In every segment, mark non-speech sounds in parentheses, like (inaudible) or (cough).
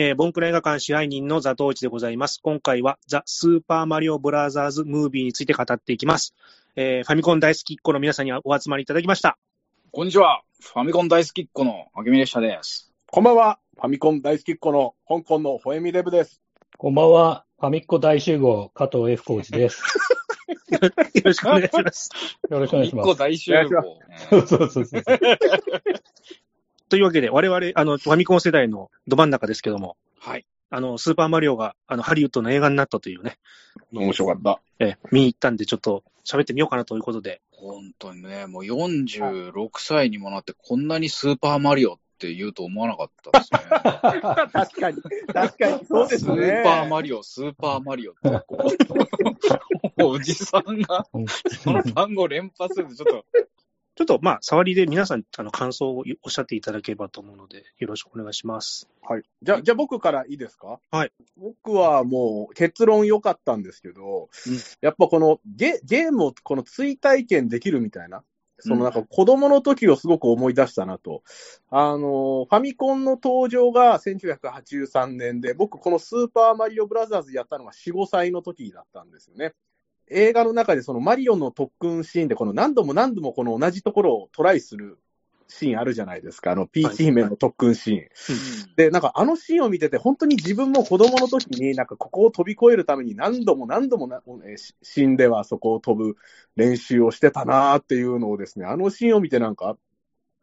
えー、ボンクラ映画館支配人のザトウチでございます。今回はザ・スーパーマリオブラザーズ・ムービーについて語っていきます。えー、ファミコン大好きっ子の皆さんにはお集まりいただきました。こんにちは。ファミコン大好きっ子のあけみ列車です。こんばんは。ファミコン大好きっ子の香港のホエミデブです。こんばんは。ファミコ大集合、加藤 F コーチです。(laughs) よろしくお願いします。よろしくお願いします。ファミコ大集合。(laughs) そうそうそう。というわけで、我々、あの、ファミコン世代のど真ん中ですけども、はい。あの、スーパーマリオが、あの、ハリウッドの映画になったというね。面白かった。え、見に行ったんで、ちょっと喋ってみようかなということで。本当にね、もう46歳にもなって、こんなにスーパーマリオって言うと思わなかったですね。(laughs) 確かに、確かに、そうですね。スーパーマリオ、スーパーマリオって、(laughs) おじさんが、その単語連発すると、ちょっと、ちょっとまあ、触りで皆さん、あの、感想をおっしゃっていただければと思うので、よろしくお願いします。はい。じゃあ、じゃあ僕からいいですか？はい。僕はもう、結論良かったんですけど、うん、やっぱこのゲ、ゲームをこの追体験できるみたいな、そのなんか子供の時をすごく思い出したなと。うん、あの、ファミコンの登場が1983年で、僕このスーパーマリオブラザーズやったのが4、5歳の時だったんですよね。映画の中でそのマリオの特訓シーンで、この何度も何度もこの同じところをトライするシーンあるじゃないですか。あの、ピーチ姫の特訓シーン。はいで、なんかあのシーンを見てて、本当に自分も子供の時に、なんかここを飛び越えるために何度も何度もな、え死んではそこを飛ぶ練習をしてたなーっていうのをですね、あのシーンを見てなんか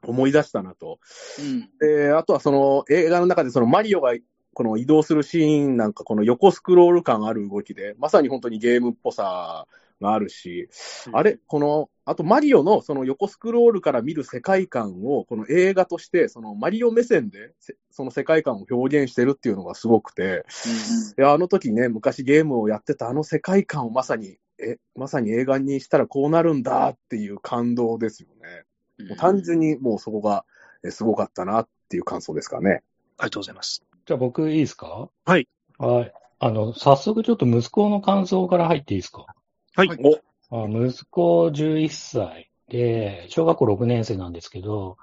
思い出したなと。うん、で、あとはその映画の中でそのマリオがこの移動するシーンなんかこの横スクロール感ある動きで、まさに本当にゲームっぽさがあるし、うん、あれ、この、あとマリオのその横スクロールから見る世界観を、この映画として、そのマリオ目線で、その世界観を表現してるっていうのがすごくて、うん、いや、あの時ね、昔ゲームをやってたあの世界観をまさに、え、まさに映画にしたらこうなるんだっていう感動ですよね。うん、もう単純にもうそこがすごかったなっていう感想ですかね。ありがとうございます。じゃあ僕いいですか？はい。はい。あの、早速ちょっと息子の感想から入っていいですか？はい。おあ息子11歳で、小学校6年生なんですけど、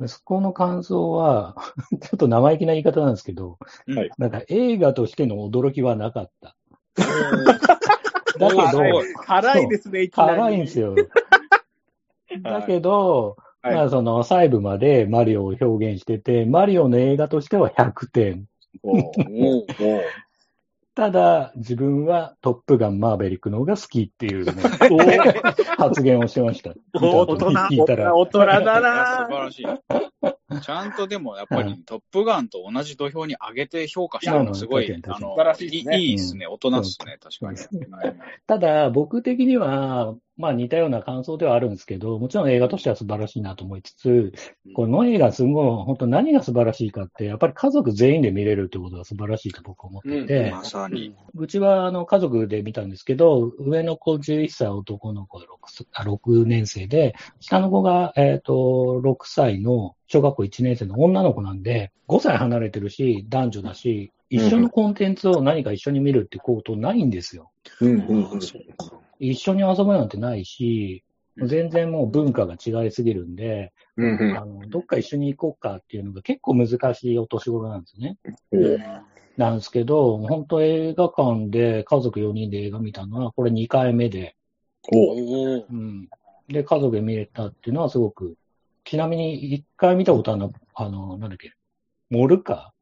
息子の感想は、(laughs) ちょっと生意気な言い方なんですけど、はい、なんか映画としての驚きはなかった。だけど、辛いですね、辛いんですよ。(laughs) だけど、はい、まあその細部までマリオを表現してて、マリオの映画としては100点。ただ、自分はトップガンマーベリックの方が好きっていうね、(laughs) 発言をしました。大人、聞いたら。大人。だな素晴らしい。ちゃんとでもやっぱりトップガンと同じ土俵に上げて評価したのがすごい、あの、いいですね。大人ですね、確かに。ただ、僕的には、まあ似たような感想ではあるんですけど、もちろん映画としては素晴らしいなと思いつつ、この映画すごい、本当何が素晴らしいかって、やっぱり家族全員で見れるってことが素晴らしいと僕は思ってて、うん、まさに。うちはあの家族で見たんですけど、上の子11歳、男の子 6, 6年生で、下の子が、えっ、ー、と6歳の小学校1年生の女の子なんで、5歳離れてるし、男女だし、一緒のコンテンツを何か一緒に見るってことないんですよ。うんうんうん、一緒に遊ぶなんてないし、全然もう文化が違いすぎるんで、うんうん、あのどっか一緒に行こうかっていうのが結構難しいお年頃なんですね。うん、なんですけど、本当映画館で家族4人で映画見たのは、これ2回目で。お。うん、で、家族で見れたっていうのはすごく、ちなみに1回見たことあるのあの、なんだっけ、モルカ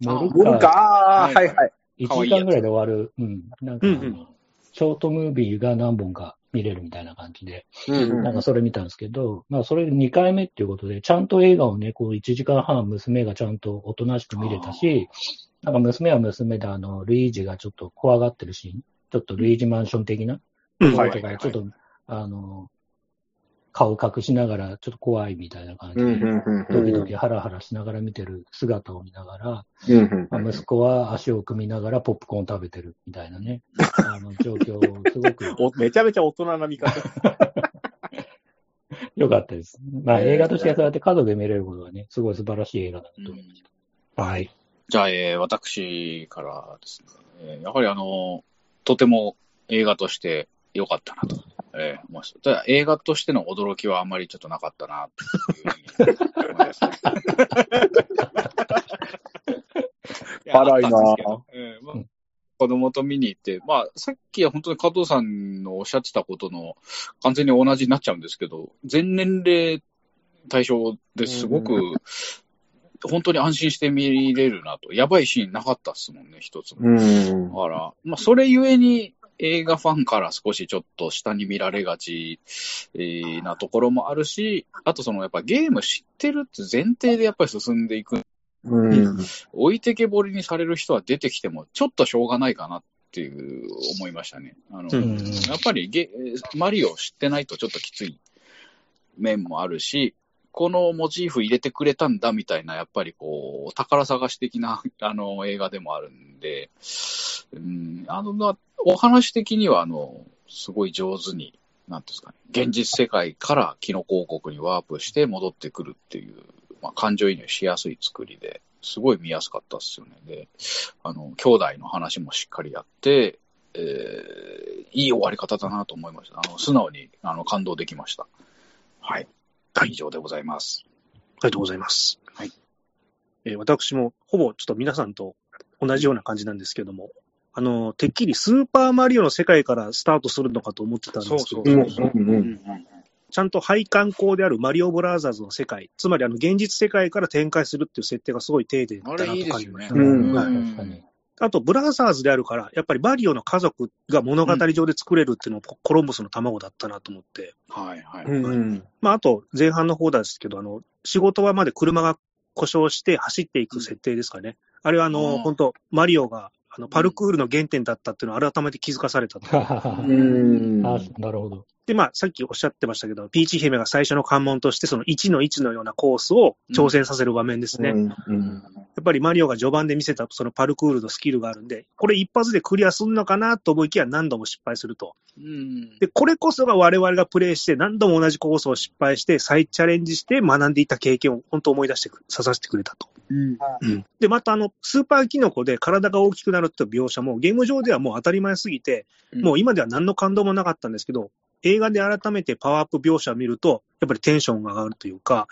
モルカはいはい。1時間ぐらいで終わる、うん、なんか、うんうんショートムービーが何本か見れるみたいな感じで、なんかそれ見たんですけど、まあそれ2回目っていうことで、ちゃんと映画をね、こう1時間半娘がちゃんとおとなしく見れたし、なんか娘は娘であの、ルイージがちょっと怖がってるシーン、ちょっとルイージマンション的な、うん、とか、ちょっと、あの、顔隠しながら、ちょっと怖いみたいな感じで、ドキドキハラハラしながら見てる姿を見ながら、まあ、息子は足を組みながらポップコーン食べてるみたいなね、(laughs) あの状況をすごく。めちゃめちゃ大人な見方。(laughs) よかったです。まあ映画としてそうやって家族で見れることはね、すごい素晴らしい映画だと思いました。はい。じゃあ、えー、私からですね、やはりあの、とても映画として良かったなと。えー、まあ、ただ映画としての驚きはあんまりちょっとなかったな、(laughs) というふうに思います、ね。あったんですけど、えーまあ、子供と見に行って、まあ、さっきは本当に加藤さんのおっしゃってたことの完全に同じになっちゃうんですけど、全年齢対象ですごく、本当に安心して見れるなと。やばいシーンなかったっすもんね、一つも。だから、まあ、それゆえに、映画ファンから少しちょっと下に見られがち、えー、なところもあるし、あとそのやっぱゲーム知ってるって前提でやっぱり進んでいく。うん、置いてけぼりにされる人は出てきても、ちょっとしょうがないかなっていう思いましたね。あの、うん、やっぱりゲマリオ知ってないとちょっときつい面もあるし、このモチーフ入れてくれたんだみたいな、やっぱりこう、宝探し的な、あの、映画でもあるんで、うん、あの、まあ、お話的には、あの、すごい上手に、なんですかね、現実世界からキノコ王国にワープして戻ってくるっていう、まあ、感情移入しやすい作りで、すごい見やすかったっすよね。で、あの、兄弟の話もしっかりやって、えー、いい終わり方だなと思いました。あの、素直に、あの、感動できました。はい。はい、以上でございます。ありがとうございます。はい。えー、私もほぼちょっと皆さんと同じような感じなんですけども、あの、てっきりスーパーマリオの世界からスタートするのかと思ってたんですけど、ちゃんと配管工であるマリオブラザーズの世界、つまりあの現実世界から展開するっていう設定がすごい丁寧だなと感じました。ね。あと、ブラザーズであるから、やっぱりマリオの家族が物語上で作れるっていうのもコロンブスの卵だったなと思って。はいはい、うん。まあ、あと、前半の方ですけど、あの、仕事場まで車が故障して走っていく設定ですかね。うん、あれは、あの、本当マリオがあの、パルクールの原点だったっていうのを改めて気づかされたと。うん。あなるほど。で、まあ、さっきおっしゃってましたけど、ピーチ姫が最初の関門として、その1の1のようなコースを挑戦させる場面ですね。うんうん、やっぱりマリオが序盤で見せたそのパルクールのスキルがあるんで、これ一発でクリアすんのかなと思いきや何度も失敗すると。うん、で、これこそが我々がプレイして何度も同じコースを失敗して再チャレンジして学んでいた経験を本当思い出してささせてくれたと。うん、で、またあの、スーパーキノコで体が大きくなるって描写もゲーム上ではもう当たり前すぎて、もう今では何の感動もなかったんですけど、映画で改めてパワーアップ描写を見ると、やっぱりテンションが上がるというか、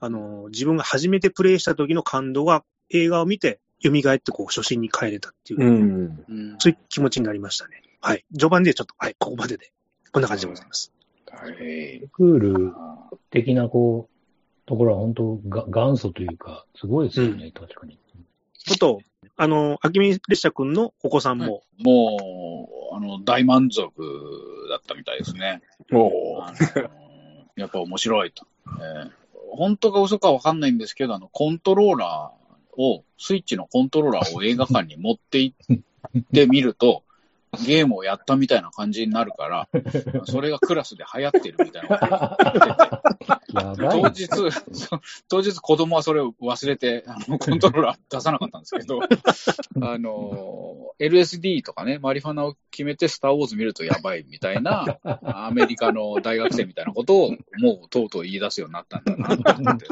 あの、自分が初めてプレイした時の感動が映画を見て蘇ってこう初心に帰れたっていう、うん、そういう気持ちになりましたね。はい。序盤でちょっと、はい、ここまでで、こんな感じでございます。はい。クール的なこう、ところは本当が元祖というか、すごいですよね、うん、確かに。あと、あの、秋見列車君のお子さんも。もう、あの、大満足だったみたいですね。おやっぱ面白いと。えー、本当か嘘かわかんないんですけど、あの、コントローラーを、スイッチのコントローラーを映画館に持って行ってみると、ゲームをやったみたいな感じになるから、(laughs) それがクラスで流行ってるみたいな (laughs) 当日、当日子供はそれを忘れて、あのコントローラー出さなかったんですけど、(laughs) あの、LSD とかね、マリファナを決めてスターウォーズ見るとやばいみたいな、アメリカの大学生みたいなことを、もうとうとう言い出すようになったんだなと思って、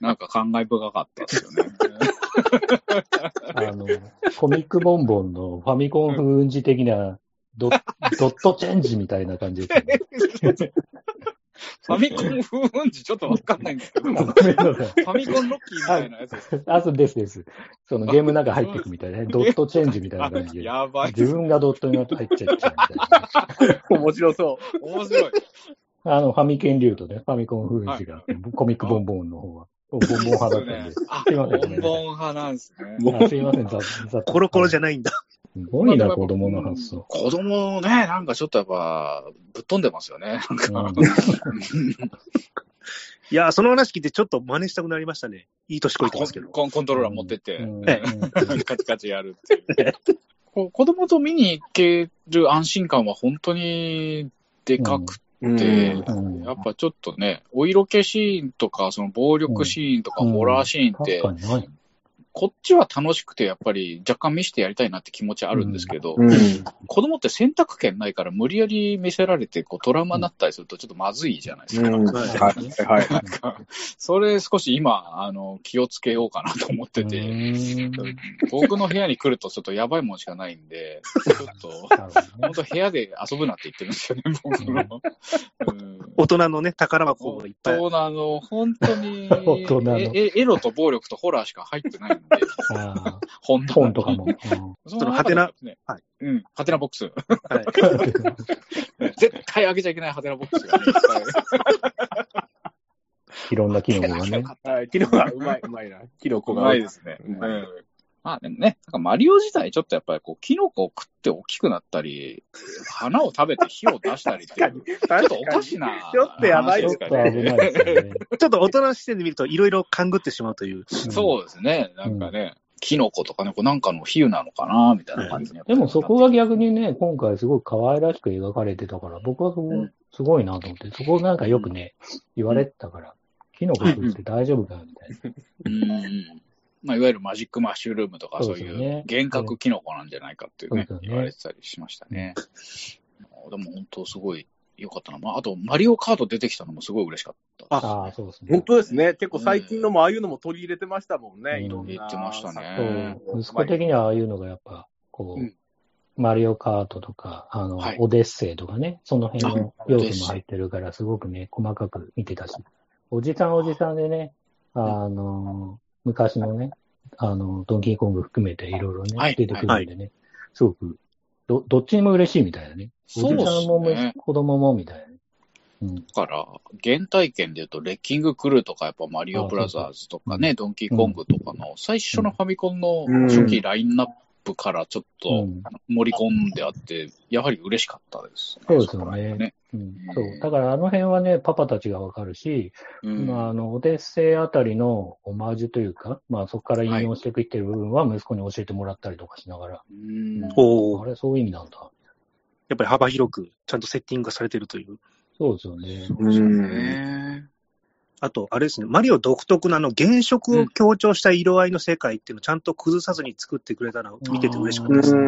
なんか感慨深かったですよね。(laughs) あの、コミックボンボンのファミコン風雲児的な (laughs) ドドットチェンジみたいな感じですね。ファミコン風雲児ちょっとわかんないんですけど、ファミコンロッキーみたいなやつです。あ、そうですです。そのゲームの中入っていくみたいなね、ドットチェンジみたいな感じで。(laughs) やばい。自分がドットに入っちゃっちゃうみたいな。面白そう。面白い。あの、ファミケン流とね、ファミコン風雲児が、コミックボンボンの方は。ボンボン派だったんで。すいません、ボンボン派なんですね。すいません、ざざコロコロじゃないんだ。すごいな、子供の発想。子供ね、なんかちょっとやっぱ、ぶっ飛んでますよね。なんか。いや、その話聞いてちょっと真似したくなりましたね。いい年こいてますけど。コントローラー持ってって、カチカチやるっていう。(laughs) 子供と見に行ける安心感は本当にでかくで、やっぱちょっとね、お色気シーンとか、その暴力シーンとか、ホラーシーンって、こっちは楽しくて、やっぱり若干見せてやりたいなって気持ちあるんですけど、うん、子供って選択権ないから、無理やり見せられてこうトラウマになったりすると、ちょっとまずいじゃないですか。はい。それ少し今、あの、気をつけようかなと思ってて、僕の部屋に来るとちょっとやばいもんしかないんで、ちょっと、本当部屋で遊ぶなって言ってるんですよね、僕の。うん、大人のね、宝箱がいっぱい。大人の、本当に (laughs) エ、エロと暴力とホラーしか入ってないんで、本本とかも。(laughs) そのハテナ、はい。うん、ハテナボックス。はい。(laughs) 絶対開けちゃいけないハテナボックスがね、いろんな機能がね。はい、機能がうまい、うまいな。キノコが。うまいですね。うん。まあでもね、なんかマリオ自体ちょっとやっぱりこう、キノコを食って大きくなったり、花を食べて火を出したりっていう、(laughs) ちょっとおかしな。ちょっとやばいですかね。ちょっと (laughs) 大人視点で見るといろいろ勘ぐってしまうという。そうですね。なんかね、キノコとかね、こうなんかの比喩なのかな、みたいな感じでもそこが逆にね、今回すごい可愛らしく描かれてたから、僕はすごいなと思って、そこなんかよくね、言われてたから、キノコ食って大丈夫かみたいな。うんまあ、いわゆるマジックマッシュルームとか、そういう幻覚キノコなんじゃないかっていうね、言われてたりしましたね。でも本当すごい良かったな。まあ、あと、マリオカード出てきたのもすごい嬉しかった。ああ、そうですね。本当ですね。結構最近のもああいうのも取り入れてましたもんね。いろんな。言ってましたね。息子的にはああいうのがやっぱ、こう、マリオカートとか、あの、オデッセイとかね、その辺の要素も入ってるから、すごくね、細かく見てたし。おじさんおじさんでね、あの、昔のね、あの、ドンキーコング含めていろいろね、はい、出てくるんでね、はい、すごく、ど、どっちにも嬉しいみたいなね。おじさんも、ね、子供もみたいな、うん。だから、原体験で言うと、レッキングクルーとか、やっぱマリオブラザーズとかね、ドンキーコングとかの、最初のファミコンの初期ラインナップからちょっと盛り込んであって、やはり嬉しかったです、ね、そうですよね。ねうん、そう。だからあの辺はね、パパたちがわかるし、うん、まあ、あの、オデッセイあたりのオマージュというか、まあそこから引用していってる部分は息子に教えてもらったりとかしながら、うん、あれ、そういう意味なんだ。やっぱり幅広く、ちゃんとセッティングがされてるという。そうですよね。そうですよね。あと、あれですね、マリオ独特なあの原色を強調した色合いの世界っていうのをちゃんと崩さずに作ってくれたのを見てて嬉しかったですね。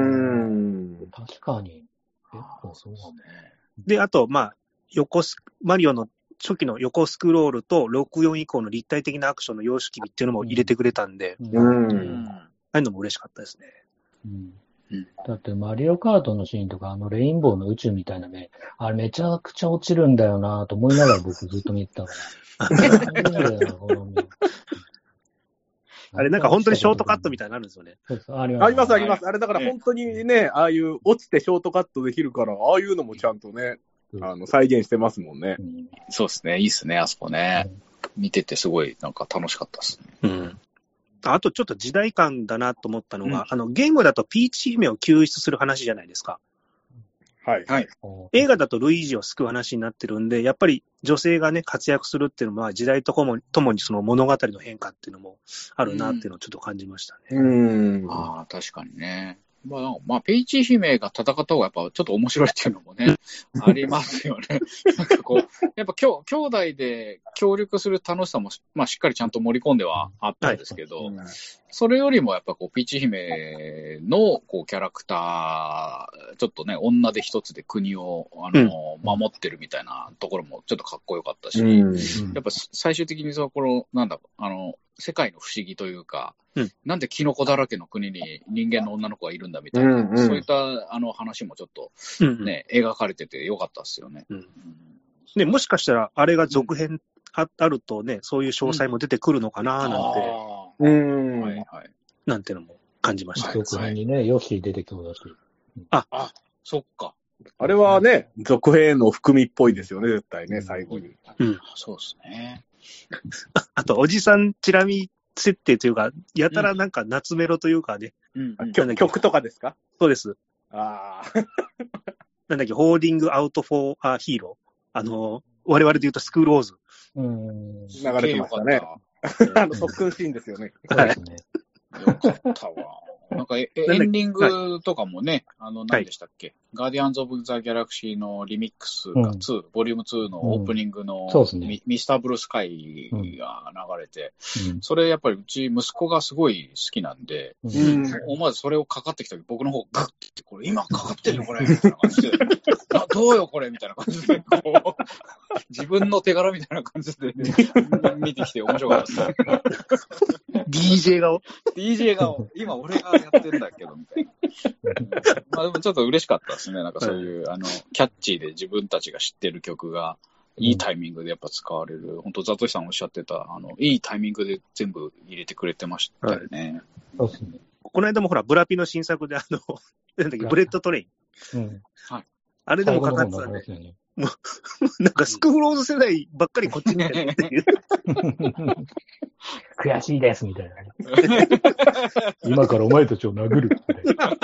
確かに。結構そうですね。で、あと、まあ、横ス、マリオの初期の横スクロールと64以降の立体的なアクションの様式美っていうのも入れてくれたんで、うん。ああいうのも嬉しかったですね。うんだってマリオカートのシーンとか、あのレインボーの宇宙みたいなね、あれめちゃくちゃ落ちるんだよなと思いながら僕ずっと見てた (laughs) から。あれなんか本当にショートカットみたいになるんですよね。あります、あります。あれだから本当にね、ああいう落ちてショートカットできるから、ああいうのもちゃんとね、あの、再現してますもんね。そうですね。いいっすね、あそこね。見ててすごいなんか楽しかったですね。うん。あとちょっと時代感だなと思ったのが、うん、あの、ゲームだとピーチ姫を救出する話じゃないですか。はい。はい。映画だとルイージを救う話になってるんで、やっぱり女性がね、活躍するっていうのは時代ともともにその物語の変化っていうのもあるなっていうのをちょっと感じましたね。うん。ああ、確かにね。まあ、まあ、ペイチ姫が戦った方がやっぱちょっと面白いっていうのもね、(laughs) ありますよね。なんかこう、やっぱきょ兄弟で協力する楽しさも、まあしっかりちゃんと盛り込んではあったんですけど、はい、それよりもやっぱこう、ピーチ姫のこうキャラクター、ちょっとね、女で一つで国を、あの、うん、守ってるみたいなところもちょっとかっこよかったし、うん、やっぱ最終的にその、この、なんだ、あの、世界の不思議というか、うん、なんでキノコだらけの国に人間の女の子がいるんだみたいな、うんうん、そういったあの話もちょっとね、うんうん、描かれててよかったですよね。うん、ねもしかしたら、あれが続編ああるとね、そういう詳細も出てくるのかななんて、うん、はいはい、なんていうのも感じました。続編にね、ヨッシー出てきそうだし。あ、あ、そっか。あれはね、続編の含みっぽいですよね、絶対ね、最後に。うん、そうですね。あと、おじさんチラ見設定というか、やたらなんか夏メロというかね。うん曲曲とかですか？そうです。ああ。(laughs) なんだっけ、ホーディングアウトフォーヒーロー。あの、我々で言うとスクールオーズ。うん。流れてましたね。(laughs) あの、特訓シーンですよね。はい。よかったわ。なんかエ (laughs) エンディングとかもね、あの、何でしたっけ、ガーディアンズ・オブ・ザ・ギャラクシーのリミックスが2、うん、ボリューム2のオープニングの、うんね、ミスター・ブルースカイが流れて、うん、それやっぱりうち息子がすごい好きなんで、うん、思わずそれをかかってきた時僕の方グッて、これ今かかってるよこれみたいな感じで、あどうよこれみたいな感じで、こう、自分の手柄みたいな感じで、見てきて面白かったです。DJ 顔 ?DJ 顔。今俺がやってんだけど、みたいな。まあでもちょっと嬉しかったですね。なんかそういう、あの、キャッチーで自分たちが知ってる曲がいいタイミングでやっぱ使われる、本当サトシさんおっしゃってた、あの、いいタイミングで全部入れてくれてましたよね。そうですね。この間もほら、ブラピの新作であの、なんだっけ、ブレットトレイン。うん。あれでもかかってたんで、(laughs) なんかスクールウォーズ世代ばっかりこっちにやるっていう。(laughs) 悔しいです、みたいなね。(laughs) 今からお前たちを殴る、みたいな。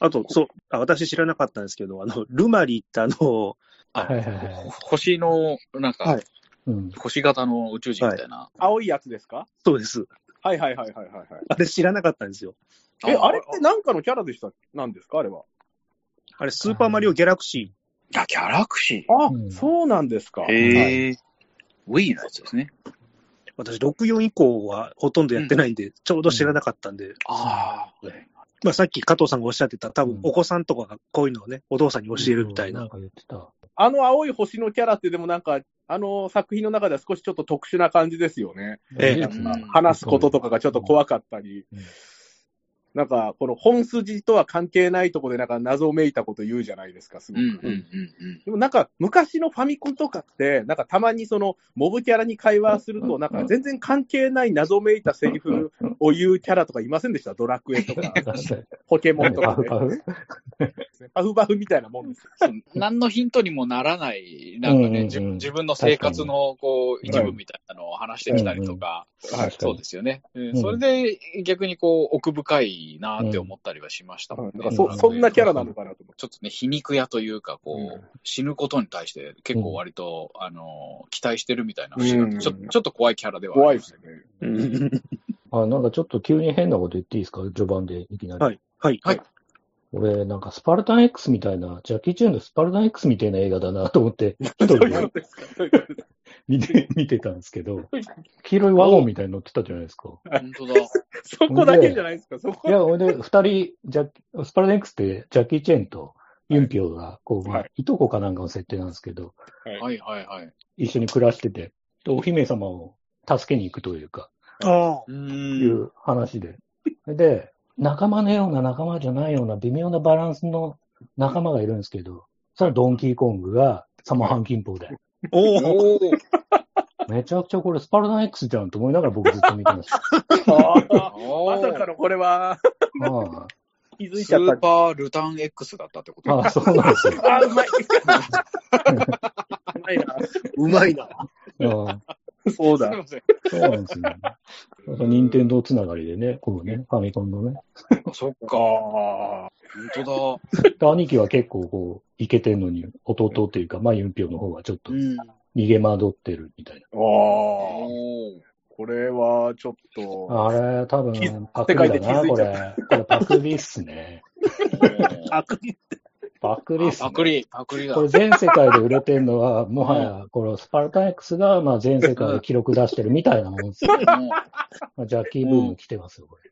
あと、そうあ、私知らなかったんですけど、あの、ルマリってあの、あはいはいはい。星の、なんか、はいうん。星型の宇宙人みたいな。青いやつですか？そうです。はいはいはいはいはいはい。あれ知らなかったんですよ。え、あれってなんかのキャラでしたなんですか？あれは。あれ、スーパーマリオギャラクシあ、ギャラクシあ、うんそうなんですか。ー。へえ。Wii のやつですね。ー。私、64以降はほとんどやってないんで、ちょうど知らなかったんで、ああ。まあさっき加藤さんがおっしゃってた、多うん分お子さんとかがこういうのをね、お父さんに教えるみたいな。んか言ってた。あの青い星のキャラってでもなんか、あの作品の中では少しちょっと特殊な感じですよね。ええうん話すこととかがちょっと怖かったり。うんなんか、この本筋とは関係ないところでなんか謎めいたこと言うじゃないですか、すごく。うんうんうんでもなんか、昔のファミコンとかって、なんかたまにその、モブキャラに会話すると、なんか全然関係ない謎めいたセリフを言うキャラとかいませんでした？ドラクエとか、(laughs) ポケモンとか。ね。パフ？パフバフみたいなもんです何のヒントにもならない、なんかね、うんうんうん。自自分の生活のこう一部みたいなのを話してきたりとか、はいそうですよね。うんん。それで逆にこう奥深いなって思ったりはしました。もん。ね。なんかそそんなキャラなのかなと思って。ちょっとね、皮肉屋というか、こう、うん死ぬことに対して結構割と、あの、期待してるみたいな、うん。ちょちょっと怖いキャラではあ怖いりますですよね。うん。(laughs) あ、なんかちょっと急に変なこと言っていいですか？序盤でいきなり。はい。はい。はい。俺、なんかスパルタン X みたいな、ジャッキー・チェンのスパルタン X みたいな映画だなと思って、(laughs) 一人で見て、見てたんですけど、(laughs) 黄色いワゴンみたいに乗ってたじゃないですか。本当だ。(laughs) そこだけじゃないですか、そこいや、ほんで、二人、ジャッスパルタン X って、ジャッキー・チェンとユンピョウが、こう、まあはいいとこかなんかの設定なんですけど、はいはいはい。一緒に暮らしてて、でお姫様を助けに行くというか、ああ。う。いうん話で。で、仲間のような仲間じゃないような微妙なバランスの仲間がいるんですけど、そのドンキーコングがサマハンキンポウで、おお。(laughs) めちゃくちゃこれスパルタン X じゃんと思いながら僕ずっと見てました。(laughs) まさかのこれは、あ気づいスちゃったー。パールタン X だったってこと？あ、ああそうなんですよ。(laughs) あー、うまい。うまいな。うまいな。あそうだすい。ません。そうなんですね。任天堂つながりでね、こうね、ファミコンのね。(laughs) そっか。本当で (laughs) 兄貴は結構こう、いけてんのに、弟っていうか、まあ、ユンピョウの方はちょっと。逃げ惑ってるみたいああ、おーこれはちょっと、な。あれ、多分気、パクリだな、これ。これパクリっすね。あくびパクリっすね。パクリ、パクリだこ。れ全世界で売れてるのは、(laughs) もはや、このスパルタン X が、まあ全世界で記録出してるみたいなもんですよ。も (laughs) うまあジャッキーブーム来てますよ、これ。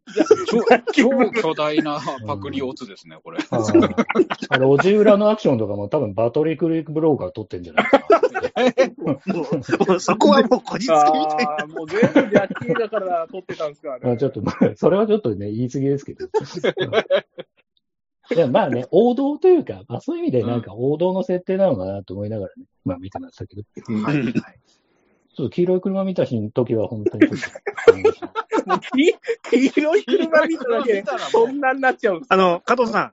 超超巨大なパクリオツですね、これ。あーあれ、路地裏のアクションとかも多分バトリークリックブローから撮ってんじゃないかな。もう、もうそこはもうこじつけみたいな。ああ、もう全部ジャッキーだから撮ってたんですかね。まあちょっと、まあそれはちょっとね、言い過ぎですけど。(laughs) いや、まあね、(laughs) 王道というか、まあそういう意味でなんか王道の設定なのかなと思いながらね、まあ見てましたけど、ちはいはい。ょっと黄色い車見た日の時は本当に黄黄色い車見ただけで、そんなになっちゃうんですあの、加藤さ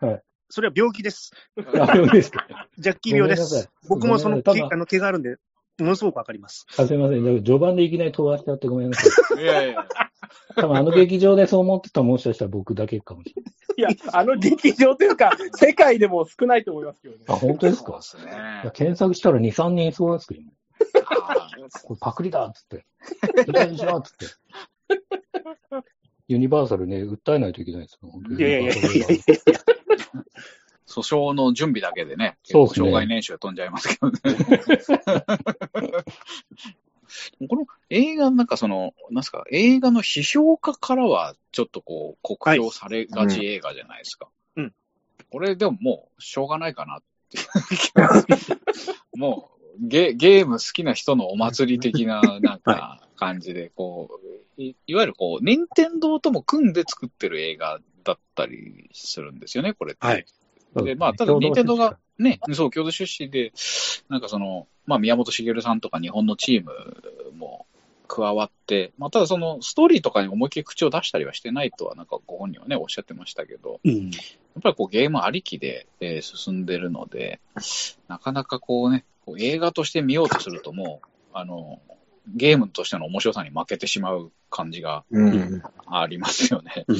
ん。はい。それは病気です。あ、そうですか？(laughs) ジャッキー病です。僕もそのあの毛があるんで、ものすごくわかります。あすいません。序盤でいきなり飛ばしちゃってごめんなさい。いやいや。多分あの劇場でそう思ってたもしかしたら僕だけかもしれない。いや、あの劇場というか、世界でも少ないと思いますけどね。あ、本当ですか？そうですいやね。検索したら2、3人いそうですけど、今あこれパクリだっつって。しろっつって。ユニバーサルね、訴えないといけないですよ。いやいやいやいや訴訟の準備だけでね、そうですね障害年収飛んじゃいますけどね。(laughs) この映画なんかその、なんすか、映画の批評家からはちょっとこう、酷評されがち映画じゃないですか。うんこれでももう、しょうがないかなっていう気が (laughs) もうゲ、ゲーム好きな人のお祭り的な、なんか、(laughs) 感じで、こう、いいわゆるこう、任天堂とも組んで作ってる映画だったりするんですよね、これって。はい。で、まあ、ただ、任天堂が、ね、そう、郷土出身で、なんかその、まあ、宮本茂さんとか日本のチームも加わって、まあ、ただそのストーリーとかに思いっきり口を出したりはしてないとは、なんかご本人はね、おっしゃってましたけど、うん、やっぱりこうゲームありきで、えー、進んでるので、なかなかこうね、こう映画として見ようとするともう、あの、ゲームとしての面白さに負けてしまう感じがありますよね。うん、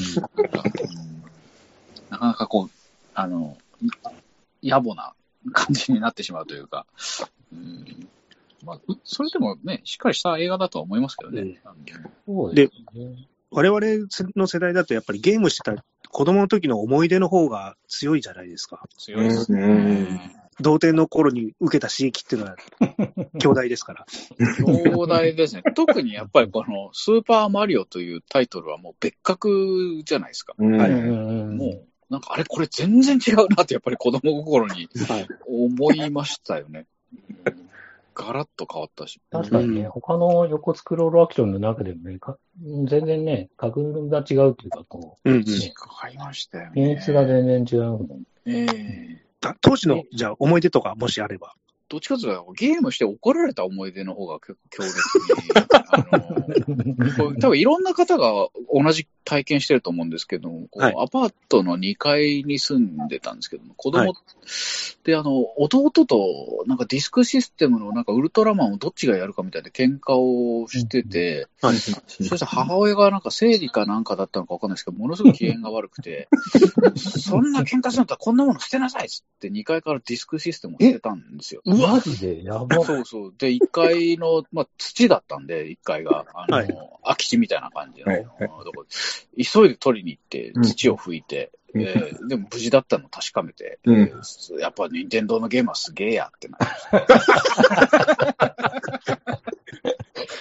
なかなかこう、あの、野暮な感じになってしまうというか、うんまあ、それでもね、しっかりした映画だとは思いますけどね。うん、で、我々の世代だとやっぱりゲームしてた子供の時の思い出の方が強いじゃないですか。強いですね。童貞の頃に受けた刺激っていうのは、兄弟ですから。兄弟ですね。特にやっぱりこの、スーパーマリオというタイトルはもう別格じゃないですか。はい、もう、なんかあれこれ全然違うなってやっぱり子供心に思いましたよね。ガラッと変わったし。確かにね、うん、他の横スクロールアクションの中でもね、全然ね、格が違うというか、こう、うんうん、違いましたよね。品質が全然違うもん。ええー、当時の、じゃあ思い出とかもしあれば。どっちかというと、ゲームして怒られた思い出の方が結構強烈に、あの、(laughs) 多分いろんな方が同じ体験してると思うんですけども、はい、アパートの2階に住んでたんですけども、子供、はい、で、あの、弟と、なんかディスクシステムのなんかウルトラマンをどっちがやるかみたいで喧嘩をしてて、はい、そして母親がなんか生理かなんかだったのかわかんないですけど、ものすごい機嫌が悪くて、(laughs) そんな喧嘩するんだったらこんなもの捨てなさいっつって2階からディスクシステムを捨てたんですよ。マジでやば。(laughs) そうそう。で、1階の、まあ、土だったんで、1階が、あの、はい、空き地みたいな感じの、はいはい、急いで取りに行って、土を拭いて、うん、えー、でも無事だったのを確かめて、うん、えー、やっぱ任天堂のゲームはすげえやってな。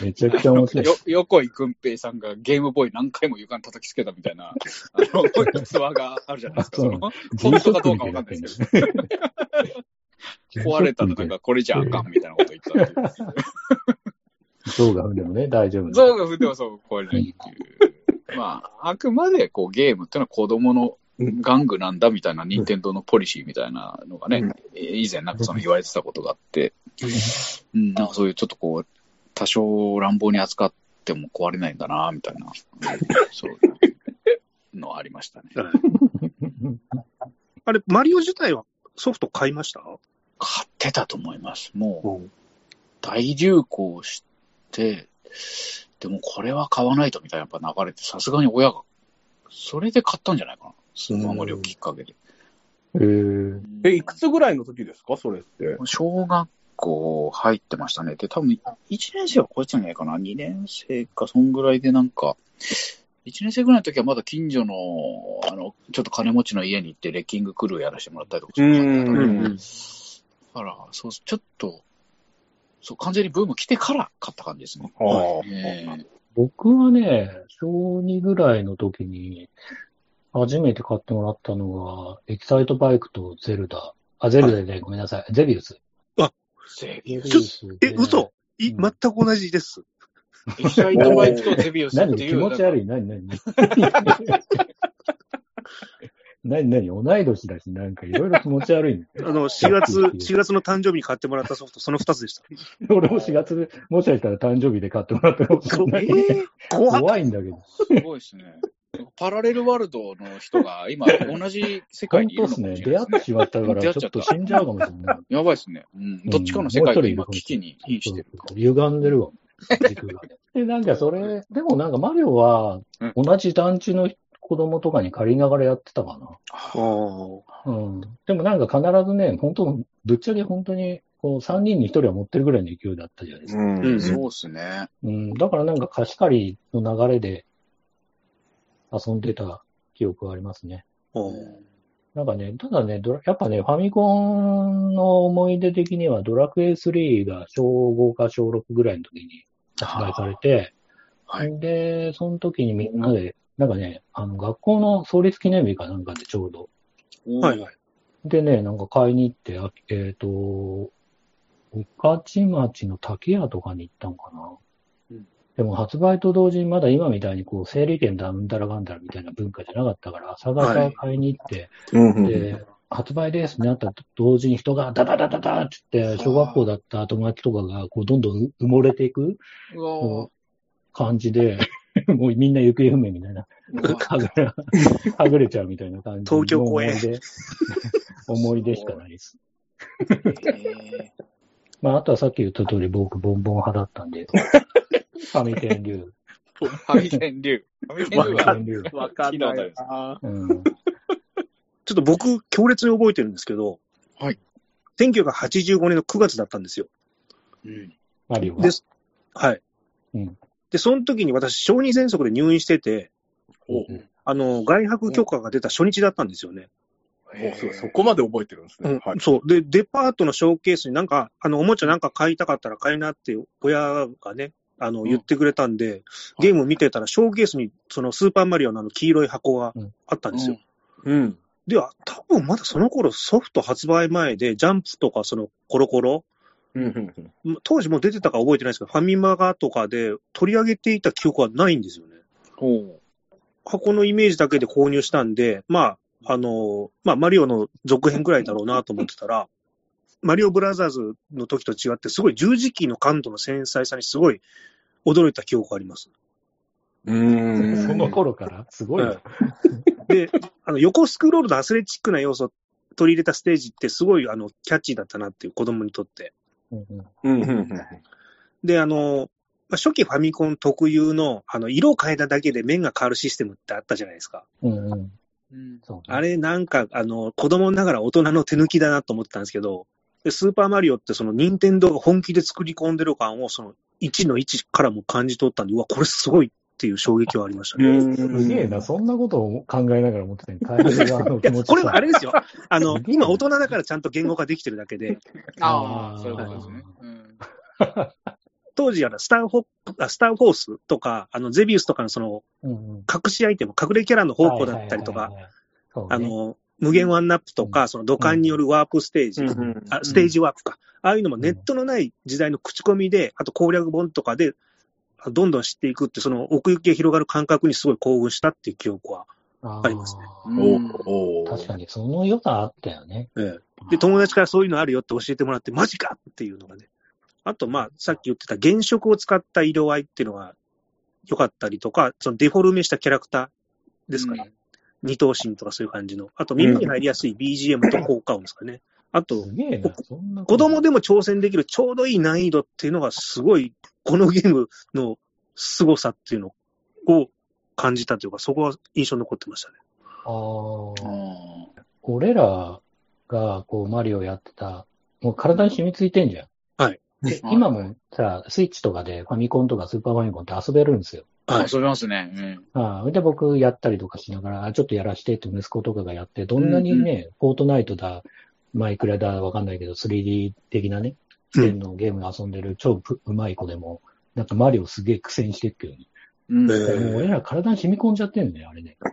めちゃくちゃ面白い。よ、横井くんぺいさんがゲームボーイ何回も床に叩きつけたみたいな、あの、(laughs) 逸話があるじゃないですか。その、本当かどうかわかんないですけど。(laughs) 壊れたのなんかこれじゃあかんみたいなこと言ったっていう。(laughs) 象が踏んでもね、大丈夫。象が踏んでもそう、壊れないっていう。まあ、あくまでこうゲームっていうのは子供の玩具なんだみたいな、任天堂のポリシーみたいなのがね、うん、以前なんかその言われてたことがあって、うん、なんかそういうちょっとこう、多少乱暴に扱っても壊れないんだな、みたいな、そういうのありましたね。(laughs) あれ、マリオ自体はソフト買いました？買ってたと思います。もう、大流行して、でもこれは買わないとみたいなやっぱ流れて、さすがに親が、それで買ったんじゃないかな。スーパーマリオきっかけで。へえ。え、いくつぐらいの時ですか？それって。小学校入ってましたね。で、多分、1年生はこいつじゃないかな。2年生か、そんぐらいでなんか、1年生ぐらいの時はまだ近所の、あの、ちょっと金持ちの家に行ってレッキングクルーやらせてもらったりとかしてだから、そう、ちょっと、そう、完全にブーム来てから買った感じですね。えー、僕はね、小2ぐらいの時に、初めて買ってもらったのが、エキサイトバイクとゼルダ。あ、ゼルダでごめんなさい。ゼビウス。あ、ゼビウス、ね。え、嘘い、全く同じです。エキサイトバイクとゼビウスっていう。何気持ち悪い何何何何同い年だし、なんかいろいろ気持ち悪い、ね、あの、4月、4月の誕生日に買ってもらったソフト、その2つでした。俺も4月、もしかしたら誕生日で買ってもらったかもしれない。えー、怖いんだけど。すごいですね。パラレルワールドの人が今同じ世界にいるのかもしれない、ね、出会ってしまったから、ちょっと死んじゃうかもしれない。やばいですね。うん。どっちかの世界が今危機に瀕してる。歪んでるわ。軸が。(laughs) で、なんかそれ、でもなんかマリオは同じ団地の子供とかに借りながらやってたかな。うん。でもなんか必ずね、本当ぶっちゃけ本当に、こう3人に1人は持ってるぐらいの勢いだったじゃないですか。うん、そうっすね。うん。だからなんか貸し借りの流れで遊んでた記憶がありますね。なんかね、ただね、やっぱね、ファミコンの思い出的にはドラクエ3が小5か小6ぐらいの時に発売されて、はい、で、その時にみんなでなんかね、あの、学校の創立記念日かなんかでちょうど。はいはい。でね、なんか買いに行って、あえっ、ー、と、御徒町の竹屋とかに行ったのかな。うん、でも発売と同時にまだ今みたいにこう、整理券だんだらがんだらみたいな文化じゃなかったから、朝方買いに行って、はい、で、発売ですってなったと同時に人がダダダダダって言って、小学校だった友達とかがこうどんどん埋もれていく感じで、(laughs) もうみんな行方不明みたいな。はぐれ、(laughs) はぐれちゃうみたいな感じ。東京公演。思い出しかないです。まあ、あとはさっき言った通り僕、ボンボン派だったんで、ファミテン流。ファミテン流。ファミテン流は、わかんない。うんちょっと僕、強烈に覚えてるんですけど、はい。1985年の9月だったんですよ。うん。マリオです。はい。うん。で、その時に私、小児喘息で入院してて、おあの、外泊許可が出た初日だったんですよね。そそこまで覚えてるんですね。うん、はい、そう。で、デパートのショーケースになんか、あの、おもちゃなんか買いたかったら買いなって親がね、あの、言ってくれたんで、ゲーム見てたら、ショーケースに、そのスーパーマリオのあの黄色い箱があったんですよ。うん。うん、では、多分まだその頃ソフト発売前で、ジャンプとかそのコロコロ、当時も出てたか覚えてないですけど、ファミマガとかで取り上げていた記憶はないんですよね。箱のイメージだけで購入したんで、まあ、あの、まあ、マリオの続編ぐらいだろうなと思ってたら、マリオブラザーズの時と違って、すごい十字キーの感度の繊細さにすごい驚いた記憶があります。うん。その頃から？すごい、で、あの、横スクロールのアスレチックな要素を取り入れたステージってすごい、あの、キャッチーだったなっていう子供にとって。で、あの、まあ、初期ファミコン特有の、あの、色を変えただけで面が変わるシステムってあったじゃないですか。うんうん。あれなんか、あの、子供ながら大人の手抜きだなと思ったんですけど、でスーパーマリオってその任天堂が本気で作り込んでる感をその1の1からも感じ取ったんで、うわ、これすごいっていう衝撃はありましたね。すげえな、そんなことを考えながら思ってた開発側の気持ちこれはあれですよ。あの、今大人だからちゃんと言語化できてるだけで。ああ、そういうことですね。当時あのスターフォ、スターフォースとか、あの、ゼビウスとかのその、隠しアイテム、隠れキャラの宝庫だったりとか、あの、無限ワンナップとか、その土管によるワープステージ、あステージワープか。ああいうのもネットのない時代の口コミで、あと攻略本とかでどんどん知っていくって、その奥行きが広がる感覚にすごい興奮したっていう記憶はありますね。お確かにその良さあったよね。ええ。で、友達からそういうのあるよって教えてもらって、マジかっていうのがね。あと、まあ、さっき言ってた原色を使った色合いっていうのが良かったりとか、そのデフォルメしたキャラクターですかね。うん、二頭身とかそういう感じの。あと、耳に入りやすい BGM と効果音ですかね。あと、子供でも挑戦できるちょうどいい難易度っていうのがすごいこのゲームの凄さっていうのを感じたというか、そこは印象に残ってましたね。ああ。俺らがこうマリオやってた、もう体に染みついてんじゃん。はい。で、今もさ、スイッチとかでファミコンとかスーパーファミコンって遊べるんですよ。はい、遊べますね。うん。ああ、で、僕やったりとかしながら、ちょっとやらしてって息子とかがやって、どんなにね、うんうん、フォートナイトだ、マイクラだ、わかんないけど、3D 的なね、線のゲーム遊んでる超うまい子でも、なんかマリオすげえ苦戦してるけどね。うん。もう俺ら体に染み込んじゃってんだよ、あれね。(laughs)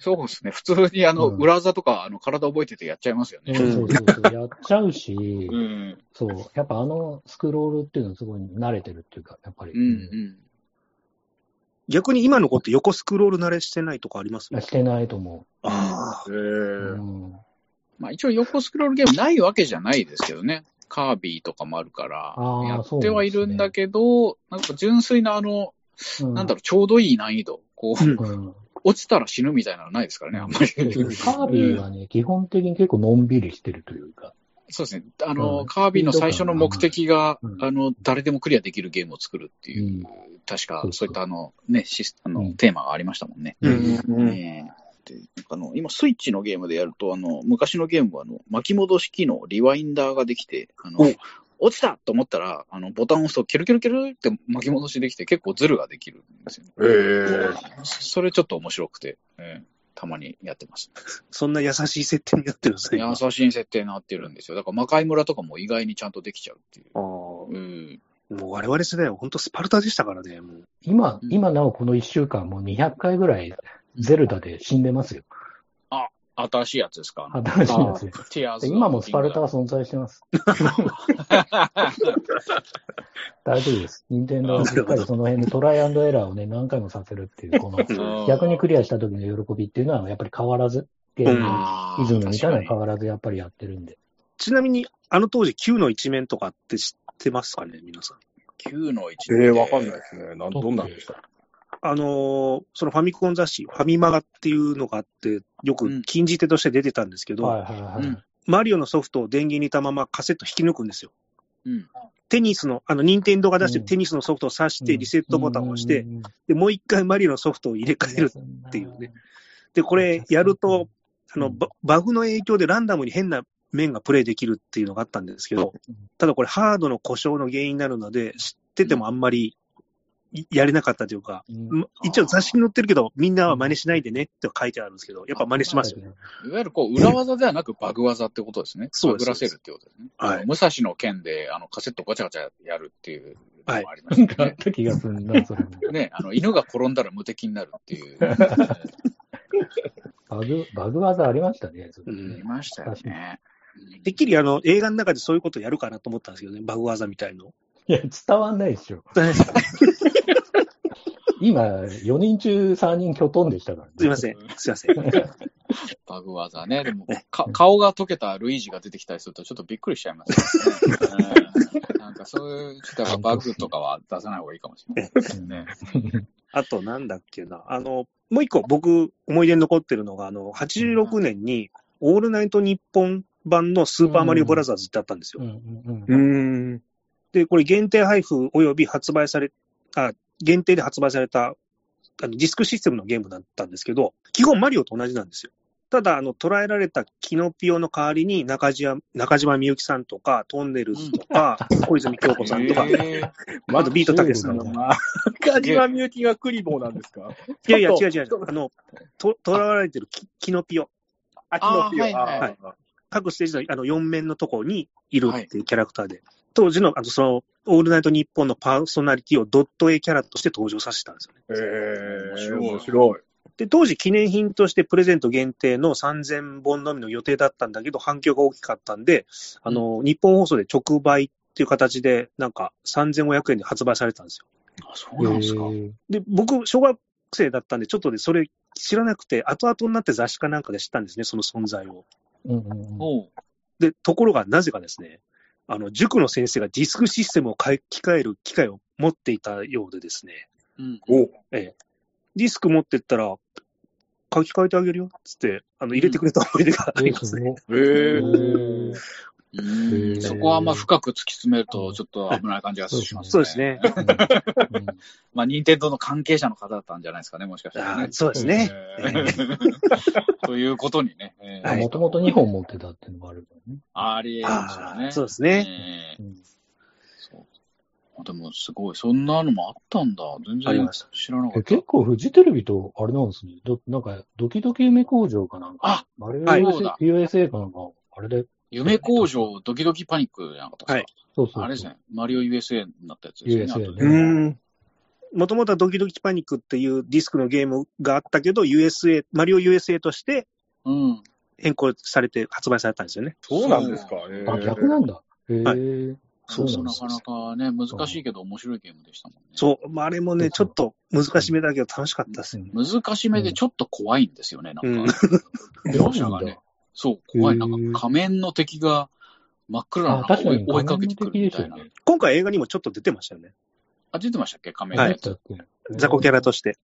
そうですね。普通にあの、裏技とか、あの、体覚えててやっちゃいますよね。そうそうそう。やっちゃうし、うん、そう。やっぱあのスクロールっていうのはすごい慣れてるっていうか、やっぱり。うん、うん。逆に今の子って横スクロール慣れしてないとかあります？してないと思う。ああ。へえ。うん。まあ一応横スクロールゲームないわけじゃないですけどね。カービィとかもあるから、やってはいるんだけど、ね、なんか純粋なあの、うん、なんだろう、ちょうどいい難易度。こう、うん、落ちたら死ぬみたいなのないですからね、あんまり。カービィはね、基本的に結構のんびりしてるというか。そうですね。あの、うん、カービィの最初の目的が、あの、誰でもクリアできるゲームを作るっていう、確か、そういったあの、ね、シスあの、テーマがありましたもんね。うん。ねあの、今、スイッチのゲームでやると、あの、昔のゲームは、あの、巻き戻し機能、リワインダーができて、あの、落ちたと思ったら、あの、ボタンを押すと、キュルキュルキュルって巻き戻しできて、結構ズルができるんですよね。えー、それちょっと面白くて、えー、たまにやってます。そんな優しい設定になってるんですね。優しい設定になってるんですよ。だから魔界村とかも意外にちゃんとできちゃうっていう。あうん、もう我々世代は本当スパルタでしたからね、もう。今、今なおこの1週間もう200回ぐらいゼルダで死んでますよ。新しいやつですか？新しいやつです。今もスパルタは存在してます。大丈夫です。任天堂はしっかりその辺でトライアンドエラーをね、何回もさせるっていう、この、逆にクリアした時の喜びっていうのはやっぱり変わらずゲームイズムみたいなの変わらずやっぱりやってるんで。ちなみに、あの当時9の一面とかって知ってますかね、皆さん？9の一面。ええー、わかんないですね。なんどんなんでしたあのー、そのファミコン雑誌、ファミマガっていうのがあって、よく禁じ手として出てたんですけど、マリオのソフトを電源に入れたままカセット引き抜くんですよ。うん。テニスの、あの、任天堂が出してうん。るテニスのソフトを挿して、リセットボタンを押して、うん、で、もう一回マリオのソフトを入れ替えるっていうね。で、これやると、あの、ババグの影響でランダムに変な面がプレイできるっていうのがあったんですけどうん、ただこれハードの故障の原因になるので、知っててもあんまりいやれなかったというか、うんま一応雑誌に載ってるけど、みんなは真似しないでねって書いてあるんですけど、やっぱ真似しますよね。いわゆるこう、裏技ではなくバグ技ってことですね。そうですバグらせるってことですね。はい武蔵の剣で、あの、カセットガチャガチャやるっていうのもありまなんかあっしたね。た気がするな、それも。ね、あの、犬が転んだら無敵になるっていう。(laughs) バグ、バグ技ありましたね、それうんいましたよね。てっきりあの映画の中でそういうことやるかなと思ったんですけどね、バグ技みたいの。いや、伝わんないでしょ。(laughs) 今、4人中3人きょとんでしたからね。すいません、すいません。(laughs) バグ技ね。でも、か顔が溶けたルイージが出てきたりするとちょっとびっくりしちゃいますよね。う (laughs) んなんかそういう、ちょっとバグとかは出さない方がいいかもしれないですね。あとなんだっけな、あの、もう一個僕思い出に残ってるのが、あの、86年にオールナイトニッポン版のスーパーマリオブラザーズってあったんですよ。うんうんううんーん。で、これ限定配布及び発売され、あ、限定で発売された、あの、ディスクシステムのゲームだったんですけど、基本マリオと同じなんですよ。ただ、あの、捉えられたキノピオの代わりに中島、中島みゆきさんとか、トンネルズとか、小泉京子さんとか、あとビートたけしさんとか。ね中島みゆきがクリボーなんですか？いやいや、違う違う。あの、と、捉えられてるキキノピオ。あ、キノピオ。はいはいはい各ステージのあの4面のところにいるっていうキャラクターで、当時のあのそのオールナイトニッポンのパーソナリティをドット A キャラとして登場させたんですよね。へえ、面白い面白い。で、当時記念品としてプレゼント限定の3000本のみの予定だったんだけど、反響が大きかったんで、あの、日本放送で直売っていう形で、なんか3500円で発売されたんですよ。あ、そうなんですか。で、僕、小学生だったんで、ちょっとでそれ知らなくて、後々になって雑誌かなんかで知ったんですね、その存在を。うんうんで、ところがなぜかですね、あの、塾の先生がディスクシステムを書き換える機会を持っていたようでですね、うんお。ええ、ディスク持ってったら、書き換えてあげるよ、つって、あの、入れてくれた思い出がありますね。えへえ。そこはあんま深く突き詰めると、ちょっと危ない感じがしますね。そうですね。うんまあ、任天堂の関係者の方だったんじゃないですかね、もしかしたらね。そうですね。えー (laughs) ということにね。もともと2本持ってたっていうのがあるからね。ありえますよあね。ーそうですね。でも、すごい。そんなのもあったんだ。全然知らなかった。え結構フジテレビと、あれなんですね。どなんか、ドキドキ夢工場かなんか。ああれはい USA,、USA かなんか、あれで、夢工場ドキドキパニックじゃなかったですか、そうそうそう。あれですね。マリオ USA になったやつですよね。USA 後でうーん。もともとはドキドキパニックっていうディスクのゲームがあったけど、USA、マリオ USA としてうん。変更されて発売されたんですよね。そうなんですか？へあ、ー逆なんだ。へえ、はそうそう、なかなかね、難しいけど面白いゲームでしたもんね。そう。まあ、あれもね、ちょっと難しめだけど楽しかったですよ。難しめでちょっと怖いんですよね、うんなんか。描写がね。(laughs) そう、怖い。なんか仮面の敵が真っ暗なあ、中追い確かに追いかけてくるみたいな。ね。今回映画にもちょっと出てましたよね。あ、出てましたっけ？仮面はいのやつ。雑魚キャラとして。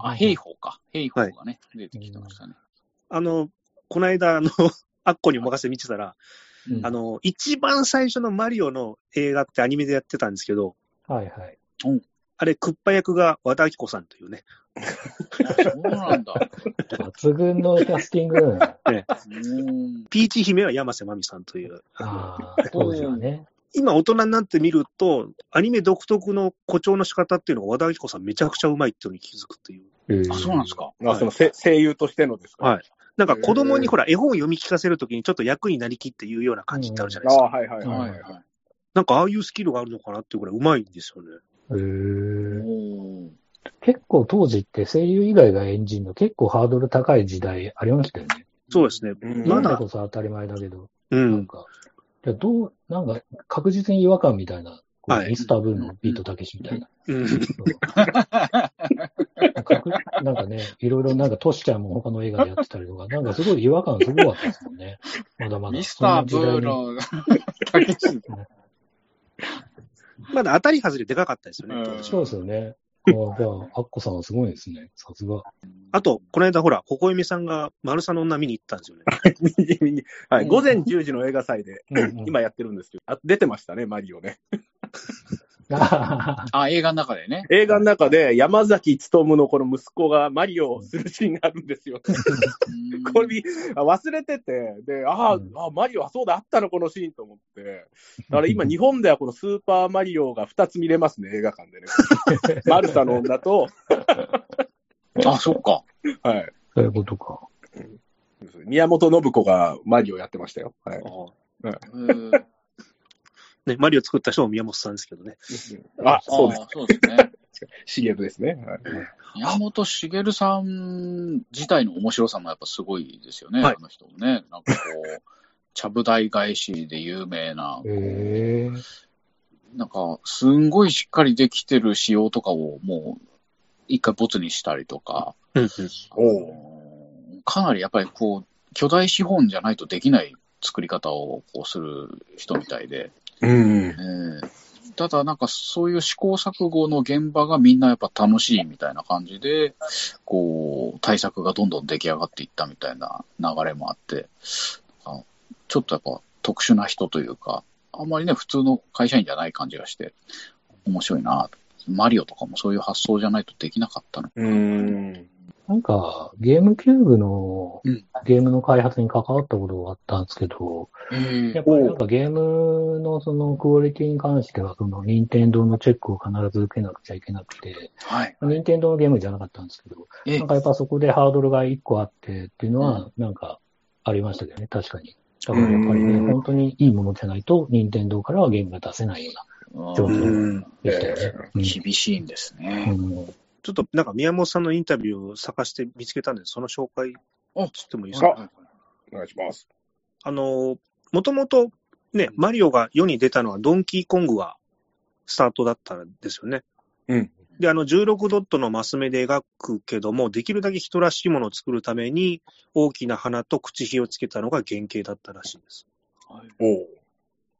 あ、兵法か。兵法がね、出てきてましたね。あの、この間、あの、(laughs) アッコにお任せ見てたら、うんあの、一番最初のマリオの映画ってアニメでやってたんですけど、はいはい。あれ、クッパ役が和田アキ子さんというね。あそうなんだ。抜群のキャスティングだね。うんピーチ姫は山瀬まみさんという。ああ、当時はね。今大人になってみると、アニメ独特の誇張の仕方っていうのが和田アキ子さんめちゃくちゃうまいっていうのに気づくっていう。あ、そうなんですか。あ、そのせ声優としてのですか？はいなんか子供にほら、絵本読み聞かせるときにちょっと役になりきっていうような感じってあるじゃないあですか。はいはいはい。はいはい。なんかああいうスキルがあるのかなっていうぐらいうまいんですよね。へーおー結構当時って声優以外が演じるの結構ハードル高い時代ありましたよね。そうですね。うんまだこそ当たり前だけど、うなんん。か、いやどう、なんか確実に違和感みたいな、こうはいミスターブーのビートたけしみたいな。うん。なんかね、いろいろなんかトシちゃんも他の映画でやってたりとか、なんかすごい違和感すごかったですもんね。まだまだ。ミスターブーの、まだ当たり外れでかかったですよね。うんそうですよね。あじゃあ、アッコさんはすごいですね。さすが。あと、この間ほら、ここゆみさんがマルサの女見に行ったんですよね。(laughs) はい、午前10時の映画祭で、今やってるんですけど、あ出てましたね、マリオね。ああ、映画の中でね。映画の中で山崎努のこの息子がマリオをするシーンがあるんですよ。これあ忘れてて、で、ああ、うんあマリオ、あ、そうだ、あったの、このシーンと思って。だから今、日本ではこのスーパーマリオが2つ見れますね、映画館でね。(laughs) マルサの女と、(laughs) あ、そっか。はい。そういうことか。宮本信子がマリオやってましたよ。はい。ね、マリオ作った人も宮本さんですけどね。あ、そうです。あそうですね。(laughs) CM ですね。はい山本茂さん自体の面白さもやっぱすごいですよね、はいあの人もね。なんかこう、ちゃぶ台返しで有名な。なんか、すんごいしっかりできてる仕様とかをもう、一回ボツにしたりとか、うんうん。おうあのかなりやっぱりこう、巨大資本じゃないとできない作り方をこうする人みたいで、うん。ええただなんかそういう試行錯誤の現場がみんなやっぱ楽しいみたいな感じで、こう、対策がどんどん出来上がっていったみたいな流れもあって、あちょっとやっぱ特殊な人というか、あんまりね、普通の会社員じゃない感じがして、面白いなマリオとかもそういう発想じゃないとできなかったの。うん。なんか、ゲームキューブのうん。ゲームの開発に関わったことがあったんですけど、やっぱりなんかゲームのそのクオリティに関しては、その任天堂のチェックを必ず受けなくちゃいけなくて、はい。任天堂のゲームじゃなかったんですけど、えなんかやっぱそこでハードルが一個あってっていうのは、なんかありましたけどね、確かに。だからやっぱりね、うん。本当にいいものじゃないと、任天堂からはゲームが出せないような状う況んでしたよね。うん。厳しいんですね。うんちょっとなんか宮本さんのインタビューを探して見つけたんで、その紹介あしてもいいですか？あお願いします。あの、もともとね、マリオが世に出たのはドンキーコングがスタートだったんですよね。うん。で、あの16ドットのマス目で描くけども、できるだけ人らしいものを作るために、大きな鼻と口火をつけたのが原型だったらしいです。おう。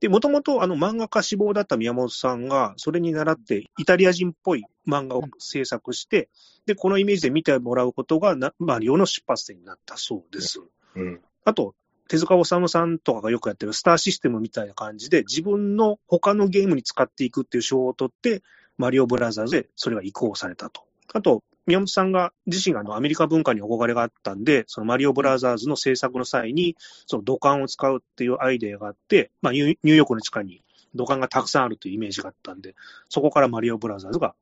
で、もともとあの漫画家志望だった宮本さんが、それに倣ってイタリア人っぽい漫画を制作して、で、このイメージで見てもらうことがな、マリオの出発点になったそうです。うん。あと、手塚治虫さんとかがよくやってるスターシステムみたいな感じで、自分の他のゲームに使っていくっていう手法を取って、マリオブラザーズでそれが移行されたと。あと、宮本さんが自身があのアメリカ文化に憧れがあったんで、そのマリオブラザーズの制作の際に、その土管を使うっていうアイデアがあって、まあ、ニューヨークの地下に土管がたくさんあるというイメージがあったんで、そこからマリオブラザーズが、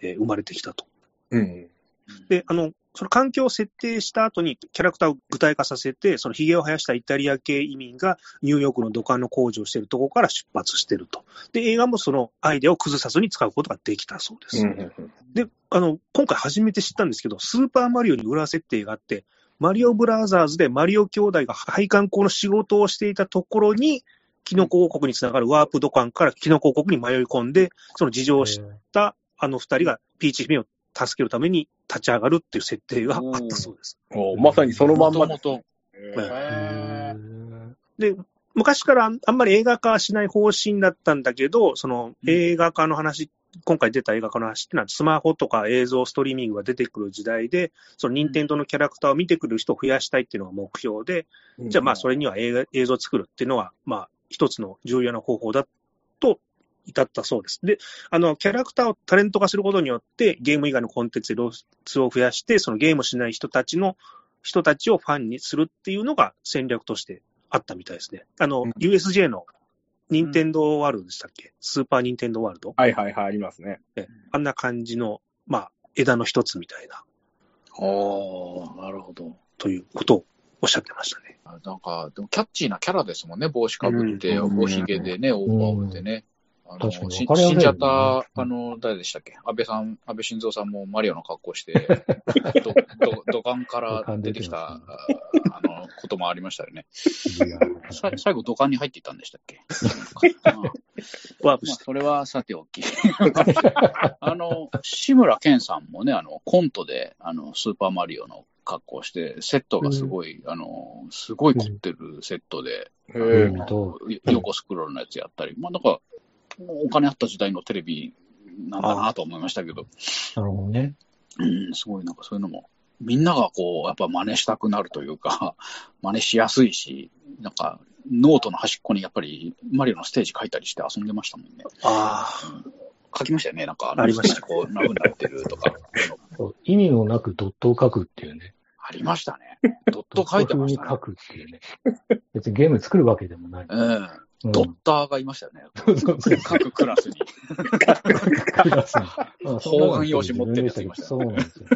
えー生まれてきたと。うん。で、あの、その環境を設定した後にキャラクターを具体化させて、その髭を生やしたイタリア系移民がニューヨークの土管の工事をしているところから出発していると。で、映画もそのアイデアを崩さずに使うことができたそうです。で、あの、今回初めて知ったんですけど、スーパーマリオに裏設定があって、マリオブラザーズでマリオ兄弟が配管工の仕事をしていたところに、キノコ王国につながるワープ土管からキノコ王国に迷い込んで、その事情を知ったあの二人がピーチ姫を助けるために立ち上がるっていう設定があったそうです。おうまさにそのまんま。もともで、昔からあんまり映画化はしない方針だったんだけど、その映画化の話、今回出た映画化の話っていうのは、スマホとか映像ストリーミングが出てくる時代で、その任天堂のキャラクターを見てくる人を増やしたいっていうのが目標で、ーじゃあまあそれには映画映像を作るっていうのは、まあ一つの重要な方法だと至ったそうです。で、あの、キャラクターをタレント化することによって、ゲーム以外のコンテンツで露出を増やして、そのゲームをしない人たちの、人たちをファンにするっていうのが戦略としてあったみたいですね。あの、うん USJ の任天堂ワールドでしたっけ、スーパーニンテンドーワールド？はいはいはい、ありますね。えあんな感じの、まあ、枝の一つみたいな、おーなるほど。ということをおっしゃってましたね。なんか、でもキャッチーなキャラですもんね、帽子かぶって、うんおひげでね、オーバーをってね。ああの、死んじゃった、あの、誰でしたっけ？安倍さん、安倍晋三さんもマリオの格好して、(laughs) ど、ど、土管から出てきた、あの、こともありましたよね。最後土管に入っていったんでしたっけ？(laughs) ワープして。それはさておき。(laughs) あの、志村けんさんもね、あの、コントで、あの、スーパーマリオの格好して、セットがすごい、うん、あの、すごい凝ってるセットで、うん、横スクロールのやつやったり、まあなんか、お金あった時代のテレビなんだなと思いましたけど。なるほどね。うん、すごいなんかそういうのも、みんながこう、やっぱ真似したくなるというか、(laughs) 真似しやすいし、なんか、ノートの端っこにやっぱりマリオのステージ書いたりして遊んでましたもんね。ああ、うん、書きましたよね。なんか、ありました。こう、なふになってるとか。意味のなくドットを書くっていうね。ありましたね。ドット書いてましたね。(laughs) 書くっていうね。別にゲーム作るわけでもない。うん。ドッターがいましたよね。各クラスに。各クラスに。(laughs) 方眼用紙持ってるやついました。そうなんですよ。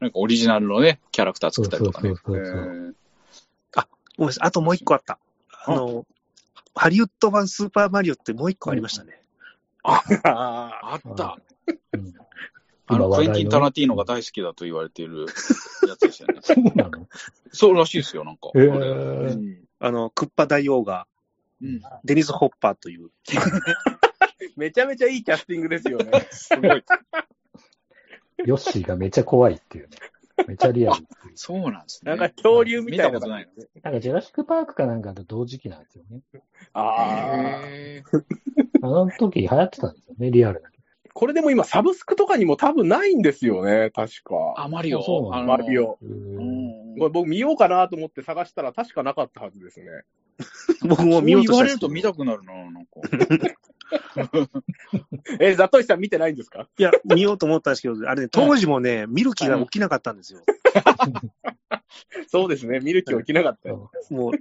なんかオリジナルのね、キャラクター作ったりとかね。あ、ごめんなさい。あともう一個あった。あ？の、ハリウッド版スーパーマリオってもう一個ありましたね。あ、あった。あの、クエンティン・タラティーノが大好きだと言われているやつですよね。(laughs) そうなの？そうらしいですよ、なんか。えー、あの、クッパ大王が、うん、デニス・ホッパーという。(laughs) めちゃめちゃいいキャスティングですよね。すごい。ヨッシーがめちゃ怖いっていうね。めちゃリアルそうなんですね。なんか恐竜みたいな。ことないのなんかジェラシックパークかなんかと同時期なんですよね。ああ。あの時流行ってたんですよね、リアルな。これでも今サブスクとかにも多分ないんですよね、確か。あ、マリオそうマリオ。これ僕見ようかなと思って探したら確かなかったはずですね。(laughs) 僕も見ようと言われると見たくなるな、なんか。(laughs) え、ザトシさん見てないんですか？いや、見ようと思ったんですけど、あれね、当時もね、見る気が起きなかったんですよ。(laughs) そうですね、見る気起きなかったよ。もう、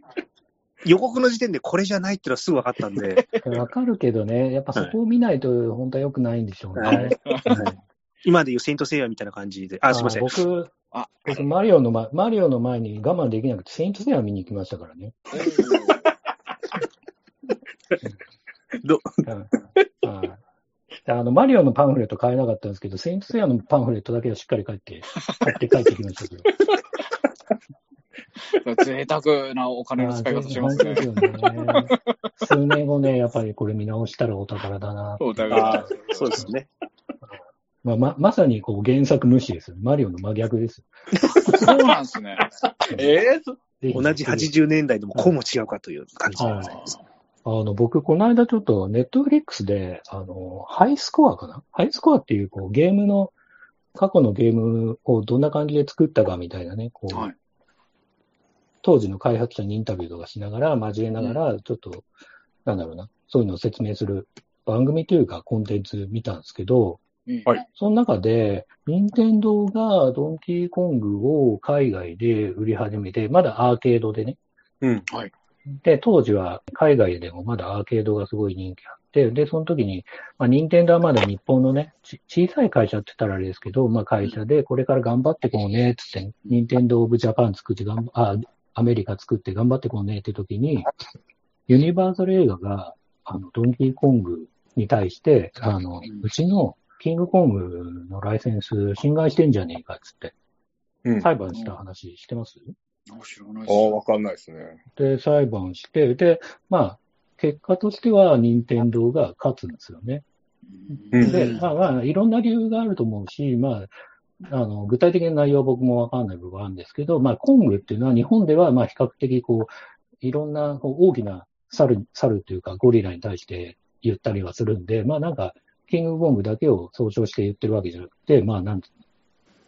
予告の時点でこれじゃないっていうのはすぐ分かったんで。(laughs) わかるけどね、やっぱそこを見ないと本当は良くないんでしょうね。はいはい、今でいうセイントセイヤみたいな感じで。あ、すみません。僕、あ僕マリオの前、マリオの前に我慢できなくて、セイントセイヤ見に行きましたからね。ど、あの、マリオのパンフレット買えなかったんですけど、セイントセイヤのパンフレットだけはしっかり買って、買って帰ってきましたけど。(laughs) 贅沢なお金の使い方しますね。ですよね。数年後ね、やっぱりこれ見直したらお宝だな。お宝。そうですね。まあ、ま、まさにこう原作無視ですよ。マリオの真逆です。そうなんですね。え (laughs) えー、同じ80年代でもこうも違うかという感じでございます。あの、僕、この間ちょっと、ネットフリックスで、あの、ハイスコアかな？ハイスコアっていう、こう、ゲームの、過去のゲームをどんな感じで作ったかみたいなね、こう、はい、当時の開発者にインタビューとかしながら、交えながら、ちょっと、うん、なんだろうな、そういうのを説明する番組というか、コンテンツ見たんですけど、はい。その中で、任天堂がドンキーコングを海外で売り始めて、まだアーケードでね。うん。はい。で、当時は海外でもまだアーケードがすごい人気あって、で、その時に、まあ、任天堂はまだ日本のね、小さい会社って言ったらあれですけど、まあ、会社でこれから頑張ってこうね、つって、任天堂オブジャパン作って頑張、あ、アメリカ作って頑張ってこうねって時に、ユニバーサル映画が、あの、ドンキーコングに対して、あの、うちのキングコングのライセンス侵害してんじゃねえかっつって、裁判した話してます、あ、知らないです。あわかんないですね。で、裁判して、で、まあ、結果としては、任天堂が勝つんですよね。で、まあまあ、いろんな理由があると思うし、まあ、あの、具体的な内容は僕もわかんない部分はあるんですけど、まあ、コングっていうのは日本では、まあ、比較的こう、いろんなこう大きな猿、猿というかゴリラに対して言ったりはするんで、まあなんか、キングコングだけを総称して言ってるわけじゃなくて、まあなん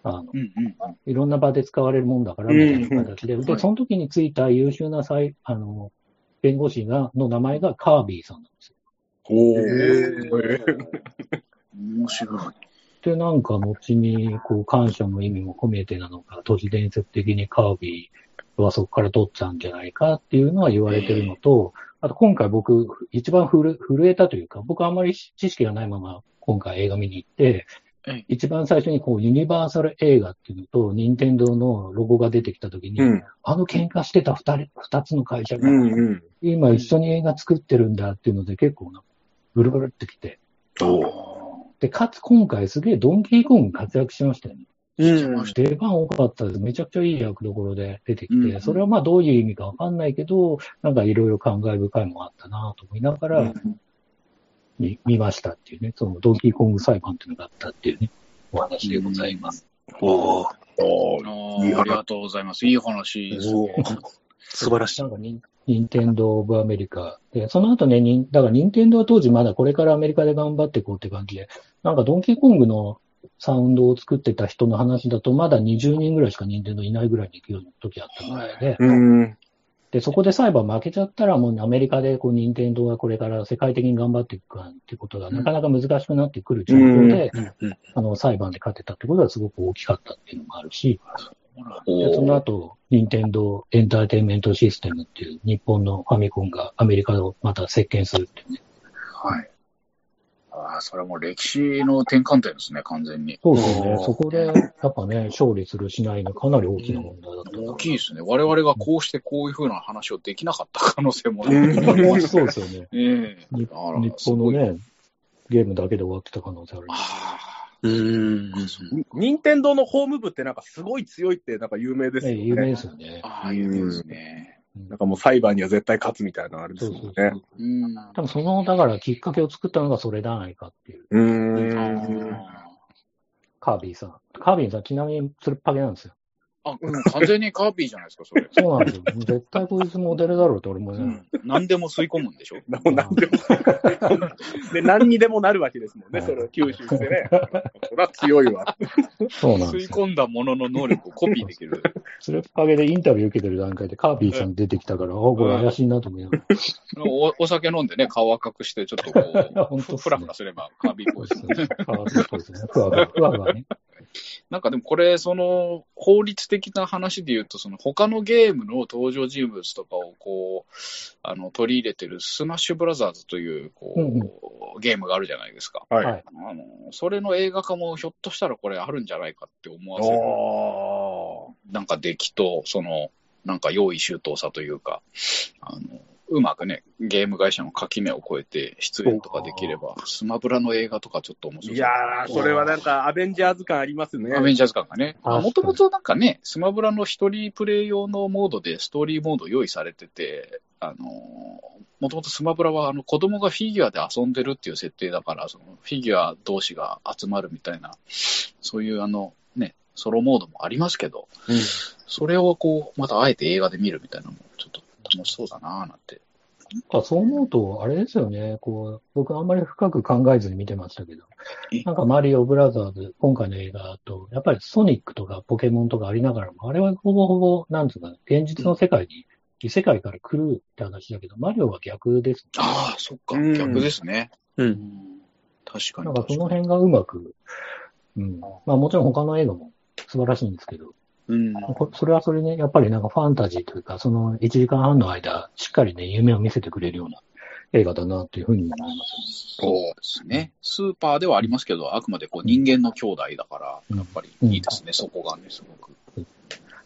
あの、うんうん、いろんな場で使われるもんだから、みたいな形で、で、その時についた優秀な裁、あの、弁護士が、の名前がカービーさんなんですよ。おー。面白い。で、なんか、後に、こう、感謝の意味も込めてなのか、都市伝説的にカービーはそこから取っちゃうんじゃないかっていうのは言われてるのと、あと今回僕、一番震えたというか、僕あんまり知識がないまま今回映画見に行って、一番最初にこうユニバーサル映画っていうのと、任天堂のロゴが出てきたときに、うん、あの喧嘩してた二人、二つの会社が、今一緒に映画作ってるんだっていうので結構な、ブルブルってきて。で、かつ今回すげえドンキーコング活躍しましたよね。うん、出番多かったです。めちゃくちゃいい役どころで出てきて、うん、それはまあどういう意味かわかんないけど、なんかいろいろ感慨深いもあったなと思いながら、うん、見見ましたっていうね、そのドンキーコング裁判っていうのがあったっていうね、お話でございます。おおありがとうございます。いい話ですね。素晴らしい。なんかニンテンドー・オブ・アメリカ。で、その後ね、だからニンテンドーは当時まだこれからアメリカで頑張っていこうって感じで、なんかドンキーコングのサウンドを作ってた人の話だと、まだ20人ぐらいしか任天堂いないぐらいに行くような時あったぐらいで、で、そこで裁判負けちゃったら、もうアメリカでこう任天堂がこれから世界的に頑張っていくかってことがなかなか難しくなってくる状況で、あの、裁判で勝てたってことはすごく大きかったっていうのもあるし、でその後、任天堂エンターテインメントシステムっていう日本のファミコンがアメリカをまた席巻するっていうね。はい。ああ、それはもう歴史の転換点ですね、完全に。そうですね。そこで、やっぱね、勝利するしないのかなり大きな問題だった、うん、大きいですね。我々がこうしてこういうふうな話をできなかった可能性も、ね、そうですよね。ええー、日本のね、ゲームだけで終わってた可能性ある。あうん。任天堂のホーム部ってなんかすごい強いってなんか有名ですよね。有名ですよね。ああ、有名ですね。なんかもう裁判には絶対勝つみたいなのあるんですよね。そう多分その、だからきっかけを作ったのがそれじゃないかっていう。うん。カービィさん。カービィさんちなみにつるっぱげなんですよ。あ、うん、完全にカービィじゃないですか、それ。(laughs) そうなんですよ。絶対こいつモデルだろうって俺もね。うん、何でも吸い込むんでしょ？何でも。で、何にでもなるわけですもんね、それを吸収してね。(laughs) それは強いわ。そうなんです吸い込んだものの能力をコピーできる。それっかげでインタビュー受けてる段階でカービィさん出てきたから、あ、これ怪しいなと思いながら。おお酒飲んでね、顔赤くして、ちょっとこう、(laughs) ね、ふらふらすればカービィっぽいですね。カービィっぽいですね。ふわふわ、ふわふわね。なんかでもこれ、その、法律的な話で言うと、その他のゲームの登場人物とかをこう、あの、取り入れてるスマッシュブラザーズという、こう、うんうん、ゲームがあるじゃないですか。はい。あの、それの映画化もひょっとしたらこれあるんじゃないかって思わせる。なんか出来と、その、なんか用意周到さというか、あの、うまくね、ゲーム会社の垣根を越えて出演とかできれば、スマブラの映画とかちょっと面白い。いやー、それはなんかアベンジャーズ感ありますね。アベンジャーズ感がね。もともとなんかね、スマブラの一人プレイ用のモードでストーリーモード用意されてて、あのもともとスマブラはあの子供がフィギュアで遊んでるっていう設定だから、そのフィギュア同士が集まるみたいな、そういうあの、ね、ソロモードもありますけど、うん、それをこう、またあえて映画で見るみたいなのも、ちょっと楽しそうだなぁなんて。なんかそう思うと、あれですよね、こう、僕あんまり深く考えずに見てましたけど、なんかマリオブラザーズ、今回の映画と、やっぱりソニックとかポケモンとかありながらも、あれはほぼほぼ、なんつうか、現実の世界に、異世界から来るって話だけど、マリオは逆です、ね。ああ、そっか、逆ですね。うん。確かに。なんかその辺がうまく、うん。まあもちろん他の映画も素晴らしいんですけど、うん、それはそれね、やっぱりなんかファンタジーというか、その1時間半の間、しっかりね、夢を見せてくれるような映画だなというふうに思います、そうですね。スーパーではありますけど、あくまでこう人間の兄弟だから、やっぱりいいですね、うん、そこがね、すごく。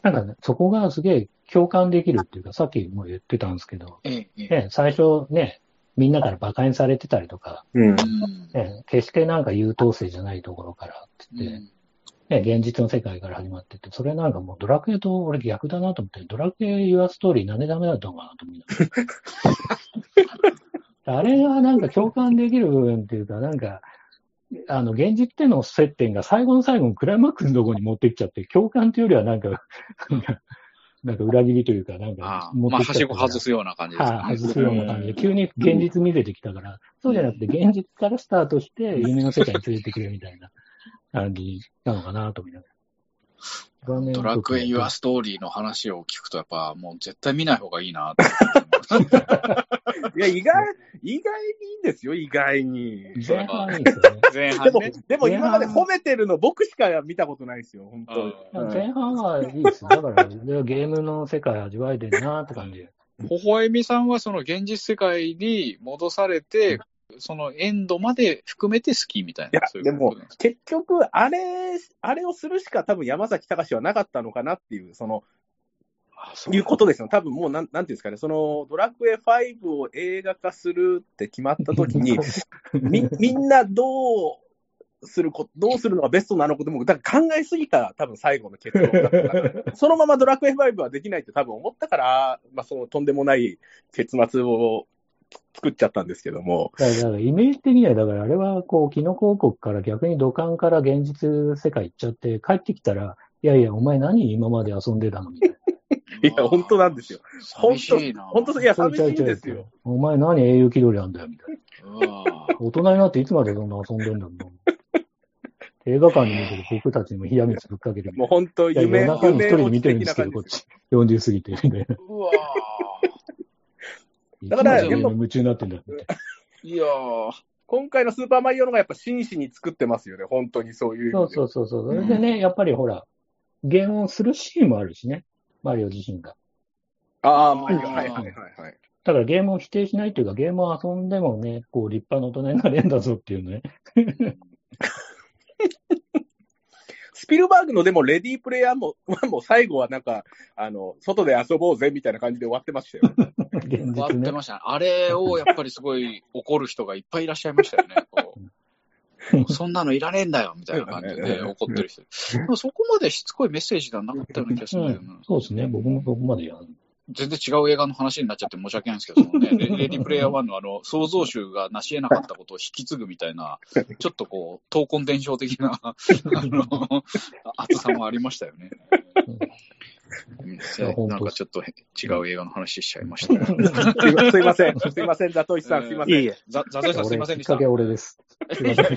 なんかね、そこがすげえ共感できるっていうか、さっきも言ってたんですけど、ええね、最初ね、みんなから馬鹿にされてたりとか、うん。ね、決してなんか優等生じゃないところからってって、うんね、現実の世界から始まってて、それなんかもうドラクエと俺逆だなと思って、ドラクエユアストーリーなんでダメだったのかなと思いながら。(laughs) あれがなんか共感できる部分っていうか、なんか、あの、現実での接点が最後の最後のクライマックスのところに持ってきちゃって、共感っていうよりはなんか、なんか裏切りというか、なんか持ってきちゃって。まあ、はしご外すような感じですね。はい、外すような感じで、急に現実見せてきたから、そうじゃなくて現実からスタートして、夢の世界に連れてくれみたいな。感じなのかなと思いながら。ドラクエ・ユア・ストーリーの話を聞くと、やっぱもう絶対見ない方がいいな (laughs) いや、意外、意外にいいんですよ、意外に。前半いいですよね。前半、ね、でも、でも今まで褒めてるの僕しか見たことないですよ、本当前半はいいですよ。だから、ゲームの世界味わえてるなって感じ。(laughs) 微笑みさんはその現実世界に戻されて、そのエンドまで含めて好きみたいな。いや、でも、結局、あれ、あれをするしか多分山崎隆はなかったのかなっていう、その、いうことですよ。多分もうなん、なんていうんですかね、その、ドラクエ5を映画化するって決まった時に、(laughs) み、みんなどうするこ、どうするのがベストなのかでも、だから考えすぎた多分最後の結論だった (laughs) そのままドラクエ5はできないって多分思ったから、まあそのとんでもない結末を作っちゃったんですけども。だから、イメージ的には、だからあれは、こう、キノコ王国から逆に土管から現実世界行っちゃって、帰ってきたら、いやいや、お前何今まで遊んでたのみたいな。いや、本当なんですよ。本当、本当、いや、寂しいんですよ。お前何英雄気取りなんだよ、みたいな。大人になっていつまでそんな遊んでんだろう映画館に見てる僕たちにも冷や水ぶっかけるもう本当、夢、夜中に一人で見てるんですけど、こっち。40過ぎて、みたいな。うわだから、夢中になってんだ、(laughs) いやー。今回のスーパーマリオのがやっぱ真摯に作ってますよね、本当にそういうそうそうそうそう。それでね、やっぱりほら、ゲームをするシーンもあるしね、マリオ自身が。ああ、マリオ、はいはいはいはい。だからゲームを否定しないというか、ゲームを遊んでもね、こう立派な大人になれんだぞっていうね。(laughs) スピルバーグのでも、レディープレイヤーも、もう最後はなんか、あの、外で遊ぼうぜみたいな感じで終わってましたよ。ね、終わってましたね。あれをやっぱりすごい怒る人がいっぱいいらっしゃいましたよね。(laughs) そんなのいらねえんだよみたいな感じで怒ってる人。そこまでしつこいメッセージではなかったような気がするんだよな、うん。そうですね。僕もそこまでやる。全然違う映画の話になっちゃって申し訳ないんですけど、ね、レディプレイヤー1のあの、創造主が成し得なかったことを引き継ぐみたいな、ちょっとこう、闘魂伝承的な、あの、(laughs) 熱さもありましたよね。なんかちょっと違う映画の話しちゃいました。(laughs) すいません。すいません。ザトイさん、すいません。いえいえ。ザトイさん、すいませんでした。きっかけ俺です。すいません。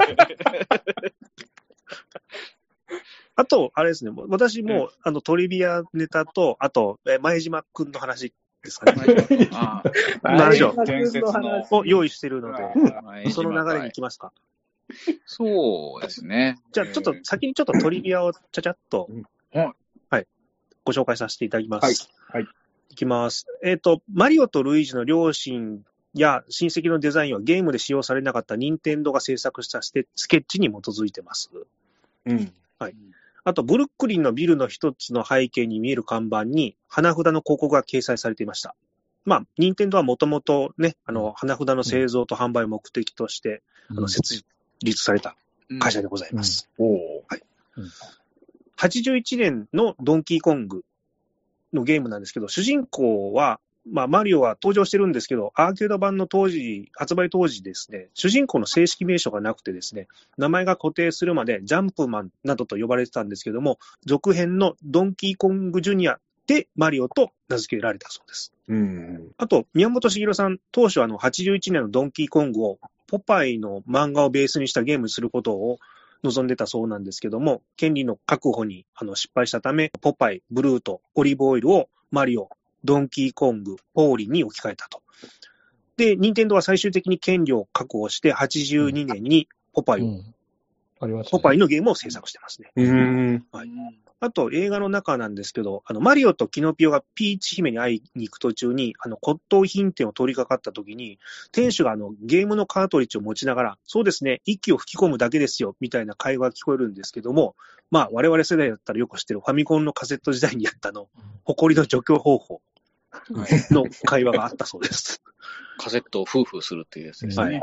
あと、あれですね、私も、あの、トリビアネタと、あと、え前島くんの話ですかね。話をを用意してるので、その流れに行きますか？そうですね。じゃあ、ちょっと先にちょっとトリビアをちゃちゃっと、はい、ご紹介させていただきます。はい。はい、いきます。えっ、ー、と、マリオとルイージの両親や親戚のデザインはゲームで使用されなかった任天堂が制作したスケッチに基づいてます。うん。はい。あと、ブルックリンのビルの一つの背景に見える看板に、花札の広告が掲載されていました。まあ、任天堂はもともとね、あの、花札の製造と販売を目的として、うん、あの、設立された会社でございます。うんうん、はい。81年のドンキーコングのゲームなんですけど、主人公はまあ、マリオは登場してるんですけど、アーケード版の当時、発売当時ですね、主人公の正式名称がなくてですね、名前が固定するまでジャンプマンなどと呼ばれてたんですけども、続編のドンキーコングジュニアでマリオと名付けられたそうです。うん、あと、宮本茂さん、当初あの81年のドンキーコングをポパイの漫画をベースにしたゲームにすることを望んでたそうなんですけども、権利の確保にあの失敗したため、ポパイ、ブルート、オリーブオイルをマリオ、ドンキーコング、ポーリンに置き換えたと。で、任天堂は最終的に権利を確保して、82年にポパイを、うんね、ポパイのゲームを制作してますね。はい、あと、映画の中なんですけど、あの、マリオとキノピオがピーチ姫に会いに行く途中に、あの、骨董品店を通りかかった時に、店主があの、ゲームのカートリッジを持ちながら、そうですね、息を吹き込むだけですよ、みたいな会話が聞こえるんですけども、まあ、我々世代だったらよく知ってるファミコンのカセット時代にやったの、誇りの除去方法。の会話があったそうです。カセットを夫婦するっていうやつですね。はい。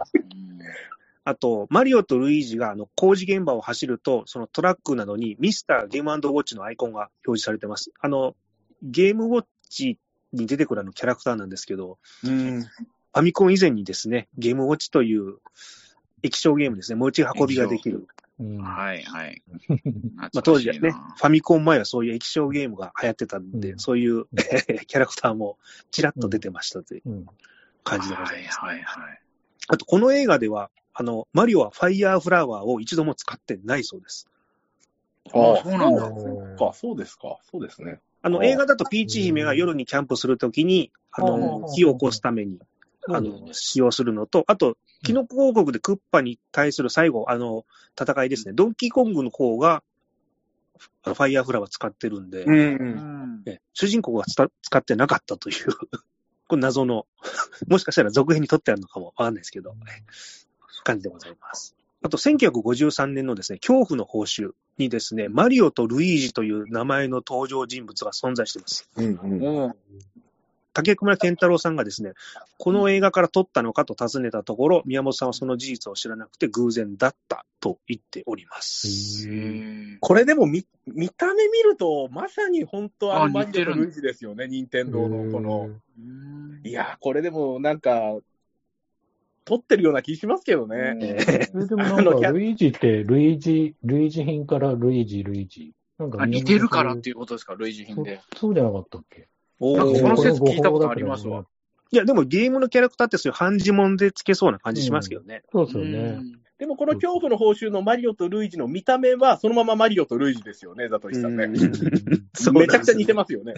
あと、マリオとルイージがあの工事現場を走ると、そのトラックなどにミスターゲームウォッチのアイコンが表示されてます。あの、ゲームウォッチに出てくるあのキャラクターなんですけど、うん、ファミコン以前にですね、ゲームウォッチという液晶ゲームですね、持ち運びができる。はいはい。まあ当時はね、ファミコン前はそういう液晶ゲームが流行ってたんで、うん、そういう (laughs) キャラクターもちらっと出てましたという感じでございます。はいはいはい。あと、この映画では、あの、マリオはファイヤーフラワーを一度も使ってないそうです。ああ、そうなんだ。そうか、そうですか。そうですね。あの、映画だとピーチ姫が夜にキャンプするときに、あの、火を起こすために、あの、使用するのと、あと、キノコ王国でクッパに対する最後、あの、戦いですね。ドンキーコングの方が、ファイヤーフラワー使ってるんで、うんね、主人公が使ってなかったというこれ謎の、もしかしたら続編に撮ってあるのかもわかんないですけど、感じでございます。あと、1953年のですね、恐怖の報酬にですね、マリオとルイージという名前の登場人物が存在しています。うんうん、竹熊健太郎さんがですね、この映画から撮ったのかと尋ねたところ、宮本さんはその事実を知らなくて偶然だったと言っております。これでも見見た目見ると、まさに本当あのマリオとルイージですよね、任天堂のこの。いや、これでもなんか、取ってるような気しますけどね。それでもなんか、ルイージって、ルイージ、ルイージ品からルイージ、ルイージ。なんか似てるからっていうことですか、ルイージ品で。そうじゃなかったっけ？なんかその説聞いたことありますわ。いや、でもゲームのキャラクターってそういう半呪文でつけそうな感じしますけどね。そうですよね。でもこの恐怖の報酬のマリオとルイージの見た目は、そのままマリオとルイージですよね、ザトイさんね。(laughs) めちゃくちゃ似てますよね。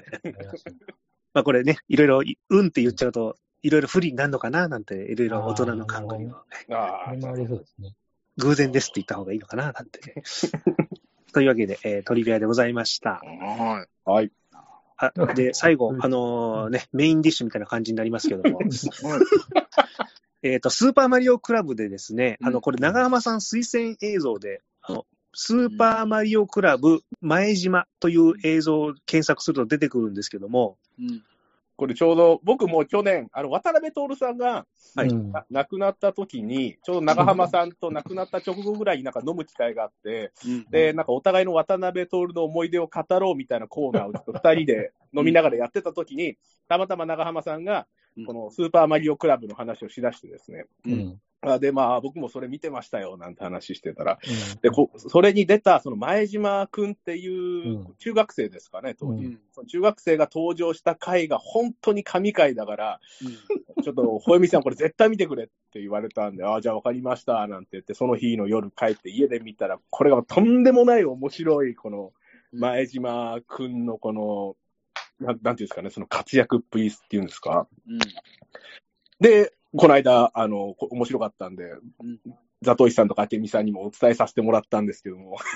(laughs) まあこれね、いろいろ、うんって言っちゃうと、いろいろ不利になるのかななんて、いろいろ大人の考えを、ね。ああ、ありそうですね。偶然ですって言った方がいいのかななんて、ね。(laughs) というわけで、えー、トリビアでございました。はい。はい。あで、最後、あのー、ね、メインディッシュみたいな感じになりますけども。(laughs) えっと、スーパーマリオクラブでですね、あの、これ、長浜さん推薦映像で、あの、スーパーマリオクラブ前島という映像を検索すると出てくるんですけども、うん、これちょうど、僕も去年、あの、渡辺徹さんが、はい、亡くなった時に、ちょうど長浜さんと亡くなった直後ぐらいになんか飲む機会があって、うん、で、なんかお互いの渡辺徹の思い出を語ろうみたいなコーナーをちょっと二人で飲みながらやってた時に、たまたま長浜さんが、このスーパーマリオクラブの話をしだしてですね、うん、で、まあ、僕もそれ見てましたよ、なんて話してたら、うん、でこそれに出た、その前島君っていう中学生ですかね、当時、うん、その中学生が登場した回が本当に神回だから、うん、ちょっと、ほえみさん、これ絶対見てくれって言われたんで、ああ、じゃあ分かりました、なんて言って、その日の夜帰って家で見たら、これがとんでもない面白い、この、前島君のこの、なん、なんていうんですかね、その活躍っぷりっていうんですか。で、この間、あの、面白かったんで、ザトイさんとか明美さんにもお伝えさせてもらったんですけども。(laughs)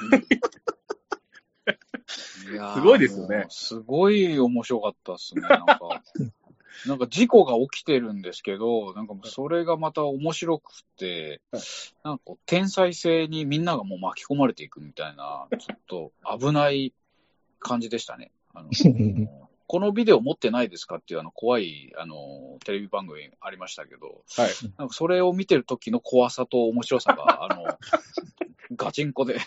すごいですよね。すごい面白かったっすね、なんか。(laughs) なんか事故が起きてるんですけど、なんかそれがまた面白くて、なんか天才性にみんながもう巻き込まれていくみたいな、ちょっと危ない感じでしたね。あの (laughs) このビデオ持ってないですかっていうあの怖いあのテレビ番組ありましたけど、はい、なんかそれを見てる時の怖さと面白さが、あの、(laughs) ガチンコで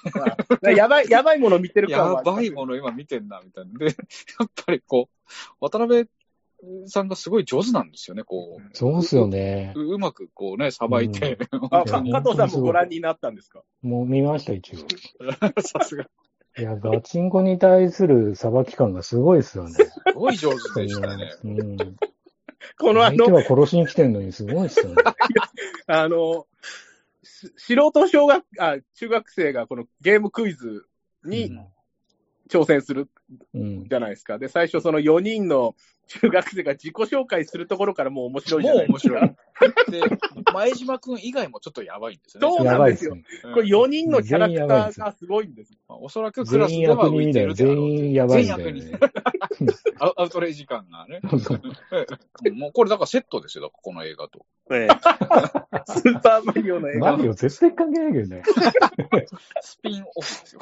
やばい、やばいもの見てるから。やばいもの今見てんな、みたいな。で、やっぱりこう、渡辺さんがすごい上手なんですよね、こう。そうっすよね。うまくこうね、さばいて、うん、あ。加藤さんもご覧になったんですか？もう見ました、一応。(laughs) さすが。いや、ガチンコに対する裁き感がすごいですよね。すごい上手でしたね。うん。このあの。相手は殺しに来てんのにすごいですよね。(laughs) あの、素人小学、あ、中学生がこのゲームクイズに挑戦するじゃないですか。で、最初その4人の中学生が自己紹介するところからもう面白いじゃないですか。もう面白い。で、前島くん以外もちょっとやばいんですよね。そうなんですよ。これ4人のキャラクターがすごいんです。おそらくクラスでは浮いてる全員やばいんだよ、ね。全員アウトレイジ感がね。(laughs) もうこれだからセットですよ、この映画と。ええ、スーパーマリオの映画。マリオ絶対関係ないけどね。(laughs) スピンオフですよ。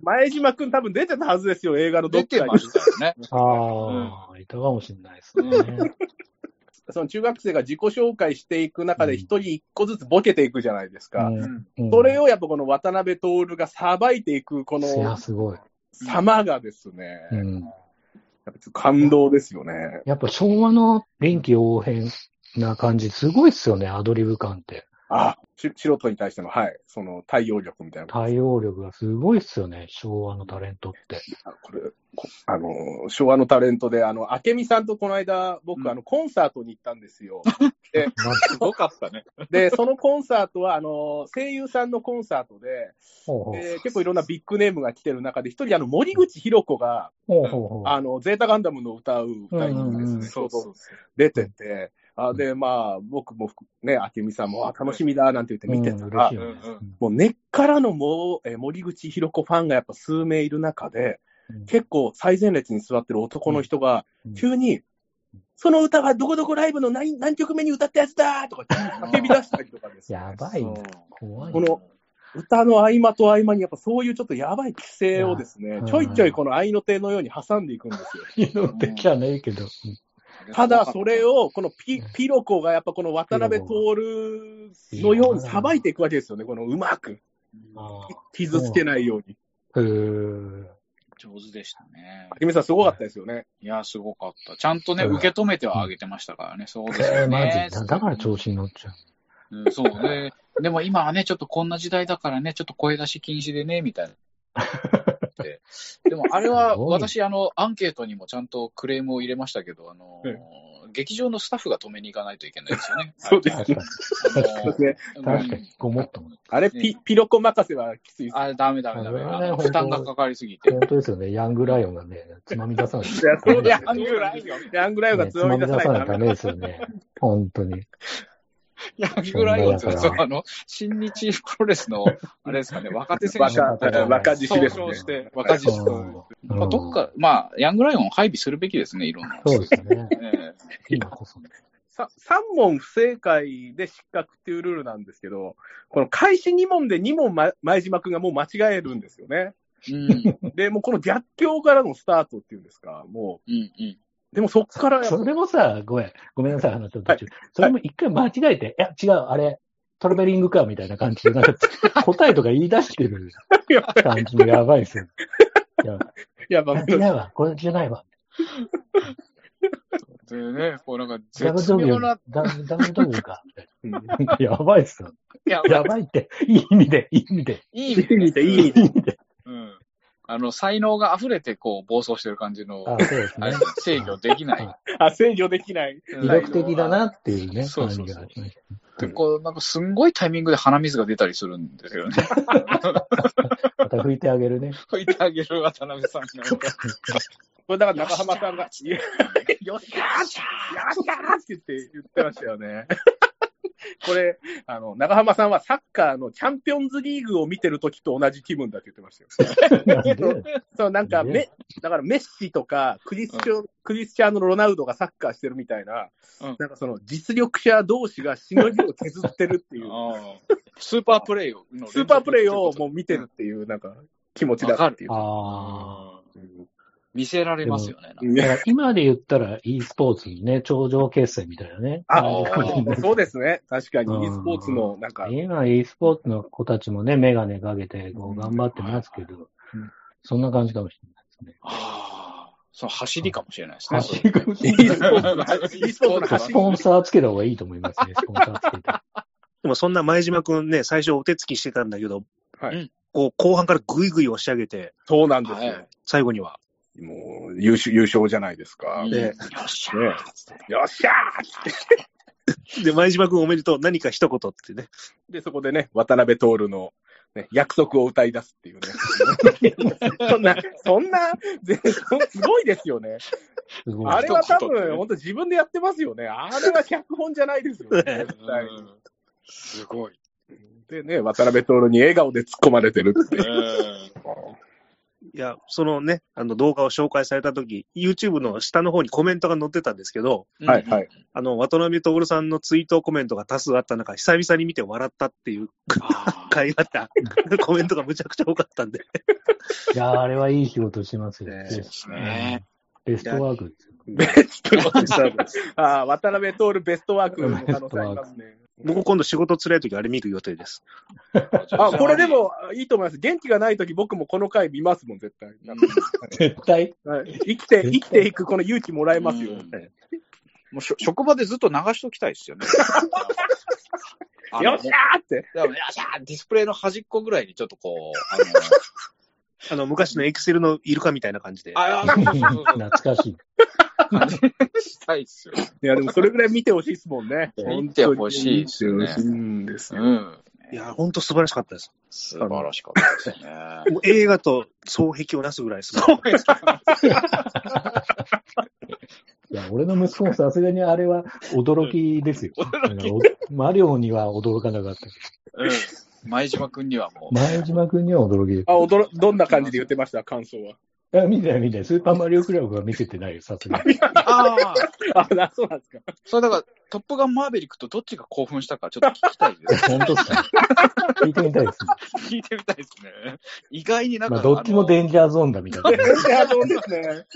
前島くん多分出てたはずですよ、映画のどっかに。出てましたよね。(laughs) ああ、いたかもしれないですね。(laughs) その中学生が自己紹介していく中で一人一個ずつボケていくじゃないですか。うんうん、それをやっぱこの渡辺徹がさばいていくこの様がですね、うん、感動ですよね。やっぱ昭和の臨機応変な感じ、すごいっすよね、アドリブ感って。あ、素人に対しての、はい、その対応力みたいな。対応力がすごいっすよね、昭和のタレントって。これ、あの、昭和のタレントで、あの、明美さんとこの間、僕、うん、あの、コンサートに行ったんですよ。(laughs) で、すごかったね。(laughs) で、そのコンサートは、あの、声優さんのコンサートで、ほうほう結構いろんなビッグネームが来てる中で、一人、あの、森口博子が、ほうほうほうあの、ゼータガンダムの歌う歌にですね、そうそう出てて、あで、まあ、僕もね、明美さんも、あ、楽しみだ、なんて言って見てたら、うんもう根っからのもう、え森口博子ファンがやっぱ数名いる中で、うん、結構最前列に座ってる男の人が、急に、その歌はどこどこライブの何何曲目に歌ったやつだとか叫び出したりとかですね。やばいね。怖いこの歌の合間と合間に、やっぱそういうちょっとやばい規制をですね、ちょいちょいこの愛の手のように挟んでいくんですよ。愛の手じゃねえけど。ただ、それを、このピピロコがやっぱこの渡辺徹のようにさばいていくわけですよね、このうまく。傷つけないように。へー上手でしたね。はじめさん、すごかったですよね。いや、すごかった。ちゃんとね、受け止めてはあげてましたからね。そうです (laughs) えー、だから調子に乗っちゃう。うん、そうね。でも今はね、ちょっとこんな時代だからね、ちょっと声出し禁止でね、みたいな。(laughs) ででもあれは (laughs) 私、あの、アンケートにもちゃんとクレームを入れましたけど、あの、うん劇場のスタッフが止めに行かないといけないですよね。そうですね。確かに。ごもっとも。あれ、ピピロコ任せはきついです。あ、ダメダメダメ。負担がかかりすぎて。本当ですよね。ヤングライオンがね、つまみ出さない。いやそうだヤングライオン。ヤングライオンがつまみ出さないとダメですよね。本当に。ヤングライオンって、そんなそう、あの、新日プロレスの、あれですかね、若手選手若が若獅子ですして、若獅子と。うんまあ、どっか、まあ、ヤングライオンを配備するべきですね、いろんな。そうですね。ええ (laughs) 今こそね。さ3問不正解で失格っていうルールなんですけど、この開始2問で2問、ま、前島君がもう間違えるんですよね。うん、で、もうこの逆境からのスタートっていうんですか、もうん、うん。う、でもそっからそれもさ、ごめん、ごめんなさい、話の途中。それも一回間違えて、いや、違う、あれ、トラベリングか、みたいな感じで、なんか、(laughs) 答えとか言い出してる感じもやばいですよ。いや、やっぱ、違うわ、これじゃないわ。でね、こうなんか絶妙な、ダブダブルドビューか。うんやばいっすよ。いや、やばいって、いい意味で、いい意味で。いい意いい意味で、いい意味で。いい意味で。うん。あの、才能が溢れて、こう、暴走してる感じの、あ、そうですね。制御できない。(laughs) あ、制御できない。うん魅力的だなっていうね、感そうそうそうじがしました。で、こう、なんかすんごいタイミングで鼻水が出たりするんですよね。(laughs) また拭いてあげるね。拭いてあげる渡辺さんが。これだから中浜さんが、いやよっしゃーよっしゃーって言って、言ってましたよね。(laughs) これ、あの、長浜さんはサッカーのチャンピオンズリーグを見てる時と同じ気分だって言ってましたよ。そう、なんか、ねメ、だからメッシとかクリスチョ、クリスチャーノ・ロナウドがサッカーしてるみたいな、うん。なんかその実力者同士がしのぎを削ってるっていう、スーパープレイをスーパープレイをもう見てるっていう、なんか、気持ちだっていう。ああ。見せられますよね。今で言ったら e スポーツにね、(laughs) 頂上決戦みたいなね。あそうですね。確かに、うん e スポーツの、なんか、今 e スポーツの子たちもね、メガネかけてこう頑張ってますけど、うんそんな感じかもしれないですね。ああ、その走りかもしれないですね。走りかもしれ e スポーツの、e スポーツの走りスポンサーつけた方がいいと思いますね、(laughs) スポンサーつけて。でもそんな前島くんね、最初お手つきしてたんだけど、はいこう後半からぐいぐい押し上げて、そうなんですよ。はい最後には。もう優勝、優勝じゃないですか。うんででよっしゃねよっしゃーって。で、前島くんおめでとう、何か一言ってね。で、そこでね、渡辺徹の、ね、約束を歌い出すっていうね。そんな、そんな、ぜすごいですよね。あれは多分、本当自分でやってますよね。あれは脚本じゃないですよね。絶対すごい。でね、渡辺徹に笑顔で突っ込まれてるっていう。いや、そのね、あの動画を紹介されたとき、YouTube の下の方にコメントが載ってたんですけど、はいはい。あの、渡辺徹さんのツイートコメントが多数あった中、久々に見て笑ったっていうあー回があった。(laughs) コメントがむちゃくちゃ多かったんで。いや、あれはいい仕事しますよ。ねベですね。ベストワークですよ。ベスト (laughs) ああ、渡辺徹ベストワークの可能性ありますね。僕今度仕事辛いときあれ見る予定です。(laughs) あ、これでもいいと思います。元気がないとき僕もこの回見ますもん、絶対。絶対。はい生きて、生きていくこの勇気もらえますよ。うんもうしょ職場でずっと流しときたいですよね。(laughs) よっしゃーって。よっしゃーディスプレイの端っこぐらいにちょっとこう、あの、(laughs) あの、昔のエクセルのイルカみたいな感じで。ああ、懐かしい。(laughs) したいっすよ。いや、でもそれぐらい見てほしいですもんね。見てほしいですよね見てほしいんですよ。うん。いや、ほんと素晴らしかったです。素晴らしかったですね。もう映画と双璧をなすぐらいですもん。(laughs) いや、俺の息子もさすがにあれは驚きですよ。マリオには驚かなかったけうん。前島くんにはもうど、、前島くんには驚きです。あ、驚、どんな感じで言ってました？感想は。や、見てない見てない。スーパーマリオクラブは見せてないよ、さすがに。(laughs) ああ、あ、なそうなんですか。それだから、トップガンマーベリックとどっちが興奮したかちょっと聞きたいです。(laughs) 本当っすか？聞いてみたいですね。聞いてみたいですね。意外になんか。まあ、どっちもデンジャーゾーンだみたいな。いや、そうですね。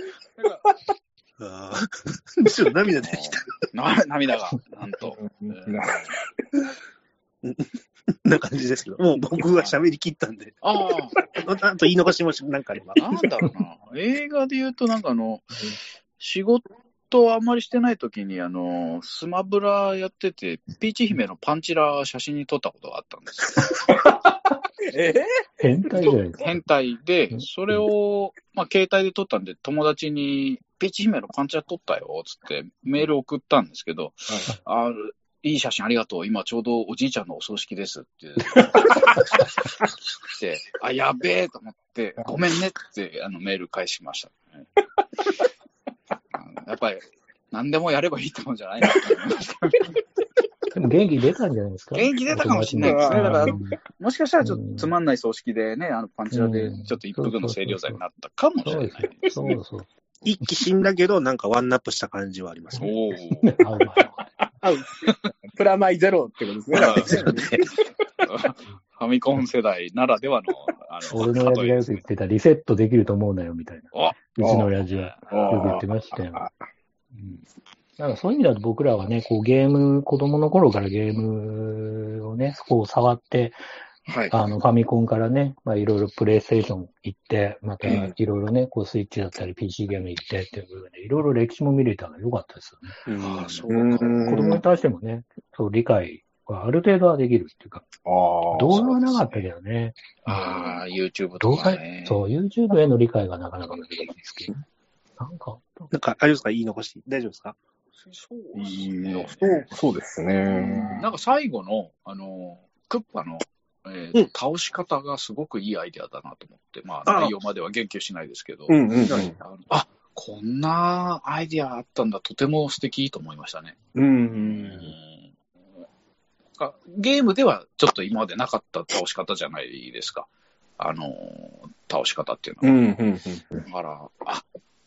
ああ、ちょっと涙出てきた。な涙が、なんと。(laughs) な感じですけど、もう僕が喋り切ったんで、あ (laughs) あと言い残しもなんかあれば。あ、なんだろうな。映画で言うと、なんかあの、仕事あんまりしてない時に、あの、スマブラやってて、ピーチ姫のパンチラ写真に撮ったことがあったんですよ。(laughs) え変態じゃないですか。変態で、それを、まあ、携帯で撮ったんで、友達に、ピーチ姫のパンチラ撮ったよ、つってメール送ったんですけど、あいい写真ありがとう。今ちょうどおじいちゃんのお葬式ですって。(laughs) あ、やべえと思って、ごめんねってあのメール返しました、ね。うんやっぱり、何でもやればいいってもんじゃないなって思いました。でも元気出たんじゃないですか？元気出たかもしれないですね。だからうん、もしかしたらちょっとつまんない葬式でね、あのパンチラでちょっと一服の清涼剤になったかもしれないそうですよ。そうそう。一気死んだけど、なんかワンナップした感じはありますね。お。(laughs) プラマイゼロってことですね。(laughs) ファミコン世代ならではの、あ俺の親父がよく言ってた、リセットできると思うなよ、みたいな。おうちの親父はよく言ってましたよ。うんだからそういう意味だと僕らはね、こうゲーム、子供の頃からゲームをね、こう触って、はい。あの、ファミコンからね、まあいろいろプレイステーション行って、またうんいろいろね、こうスイッチだったり PC ゲーム行ってっていう部分で、いろいろ歴史も見れたのが良かったですよね。ああ、そううんか。子供に対してもね、そう理解がある程度はできるっていうか、ああ。動画はなかったけどね。ああ、YouTube 動とか画ね。、そう、YouTube への理解がなかなか難しいんですけど。なんか、なんか、あれですか？言い残し。大丈夫ですか？そういいですねの。そう、そうですね。なんか最後の、あの、クッパの、えーうん倒し方がすごくいいアイデアだなと思って、まあああ内容までは言及しないですけど、うんうんうん。あこんなアイデアあったんだ、とても素敵と思いましたね。うんう。うんゲームではちょっと今までなかった倒し方じゃないですか。あの、倒し方っていうのは。うんうんうん。だから、あ、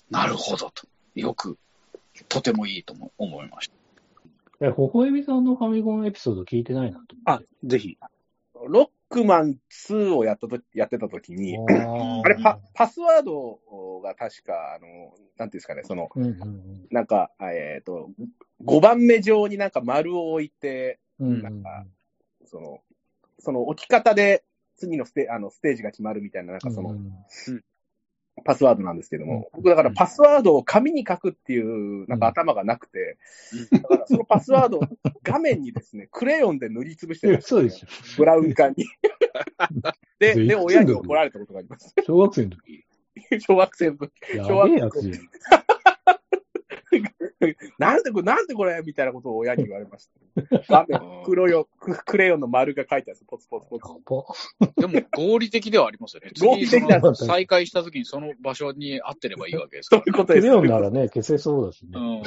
なるほどと。よく、とてもいいとも思いました。え、ほほえみさんのファミコンエピソード聞いてないなとあ、ぜひ。ロックマン2をやったとやってた時に。あれパ、パスワードが確か、あの、なんていうんですかね、その、うんうんなんか、えっ、と、5番目上になんか丸を置いて、うん。うんなんかその、その置き方で次のステあのステージが決まるみたいな、なんかその、パスワードなんですけども、僕だからパスワードを紙に書くっていう、なんか頭がなくて、だからそのパスワードを画面にですね、(laughs) クレヨンで塗りつぶしてえるんですよそうでしょ。ブラウン管に。(laughs) で、で、親に怒られたことがあります。小学生の時。(laughs) 小学生の時。や小学べえやつじゃん。(laughs) なんでこれ、なんでこれみたいなことを親に言われました。画面、黒よ、ククレヨンの丸が書いてあるんですポツポツポツ。でも合理的ではありますよね。合理的だ (laughs) 再開した時にその場所に合ってればいいわけですから、(laughs) そういうことです。クレヨンならね、消せそうだしね。うん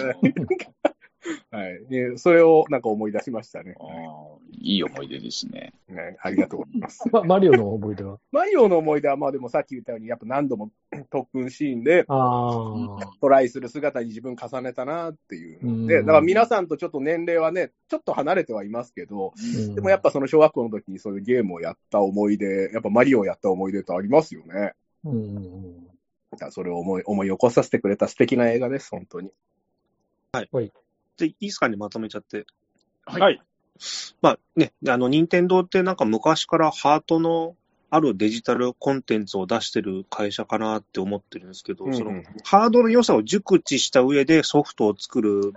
(laughs) はい。でそれをなんか思い出しましたね。あーいい思い出ですね。ねありがとうございます。(laughs) まマリオの思い出は？マリオの思い出は、まあでもさっき言ったように、やっぱ何度も (clears throat) 特訓シーンでああ。トライする姿に自分重ねたなっていうので、うんだから皆さんとちょっと年齢はね、ちょっと離れてはいますけど、うんでもやっぱその小学校の時にそういうゲームをやった思い出、やっぱマリオをやった思い出ってありますよね。うんうんうん。だからそれを思い、思い起こさせてくれた素敵な映画です、本当に。で、いいですかね、まとめちゃって。はい。はい。まあね、あの、任天堂ってなんか昔からハートのあるデジタルコンテンツを出してる会社かなって思ってるんですけど、うんうん。そのハードの良さを熟知した上でソフトを作る、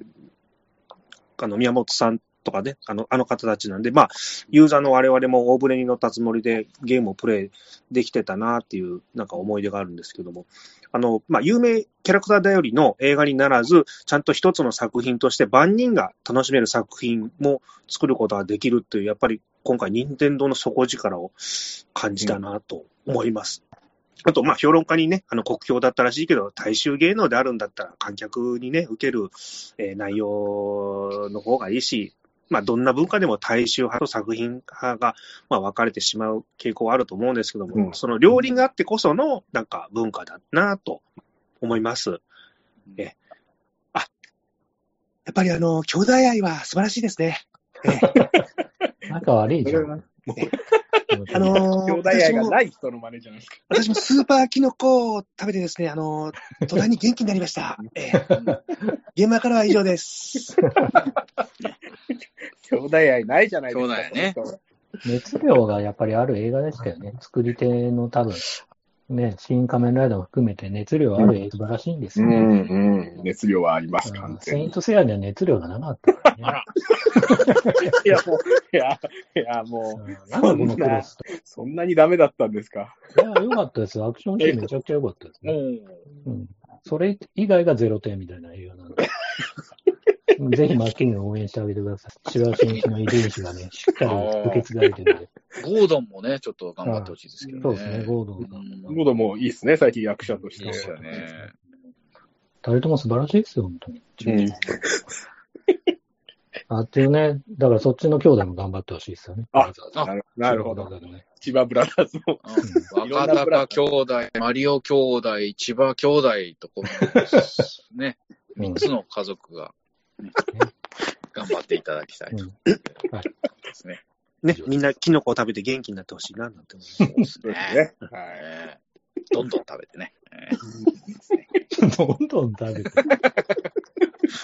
あの、宮本さんとかね、あの、あの方たちなんで、まあ、ユーザーの我々も大船に乗ったつもりでゲームをプレイできてたなっていう、なんか思い出があるんですけども、あの、まあ、有名キャラクター頼りの映画にならず、ちゃんと一つの作品として万人が楽しめる作品も作ることができるっていう、やっぱり今回任天堂の底力を感じたなと思います。あと、まあ、評論家にね、あの、国評だったらしいけど、大衆芸能であるんだったら、観客にね、受ける、えー内容の方がいいし、まあ、どんな文化でも大衆派と作品派が、まあ、分かれてしまう傾向はあると思うんですけども、うん、その両輪があってこその、なんか文化だなと思います。え、あ、やっぱりあの、兄弟愛は素晴らしいですね。え、(laughs) 仲悪いじゃん。(laughs) あのー、兄弟愛がない人の真似じゃないですか。私もスーパーキノコを食べてですね、あのー、(laughs) 途端に元気になりました。えー、現場からは以上です。兄弟愛ないじゃないですか。兄弟ね。熱量がやっぱりある映画でしたよね。作り手の多分、ね、新仮面ライダーも含めて熱量ある映画素晴らしいんですよね。うん、うん、熱量はあります、完セイントセアには熱量がなかった、ね。あら。(laughs) いや、もう、いや、いや、もう、そんな、そんなにダメだったんですか。いや、よかったです。アクションシーンめちゃくちゃ良かったですね。うん。それ以外がゼロ点みたいな映画なんで。ぜひマッキングを応援してあげてください。白新一の遺伝子がね、しっかり受け継がれてるんで。ゴードンもね、ちょっと頑張ってほしいですけどね。そうですね、ゴードンゴードンもいいですね、最近役者として。そうですよね。二人とも素晴らしいですよ、本当に。うん、あっていうね、だからそっちの兄弟も頑張ってほしいですよね。あ、なるほど。千葉ブラザーズも。若鷹兄弟、マリオ兄弟、千葉兄弟とこの、(laughs) ね、三つの家族が (laughs) 頑張っていただきたいと。はい。ですね。ね、みんなキノコを食べて元気になってほしいな、なんて思いますね。はい。どんどん食べてね。(laughs) どんどん食べて。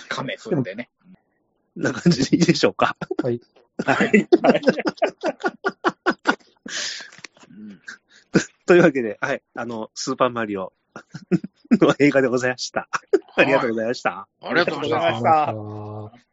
亀踏んでね。な感じでいいでしょうか。はい。はい。(laughs) というわけで、はい、あの、スーパーマリオの映画でございました。ありがとうございました。ありがとうございました。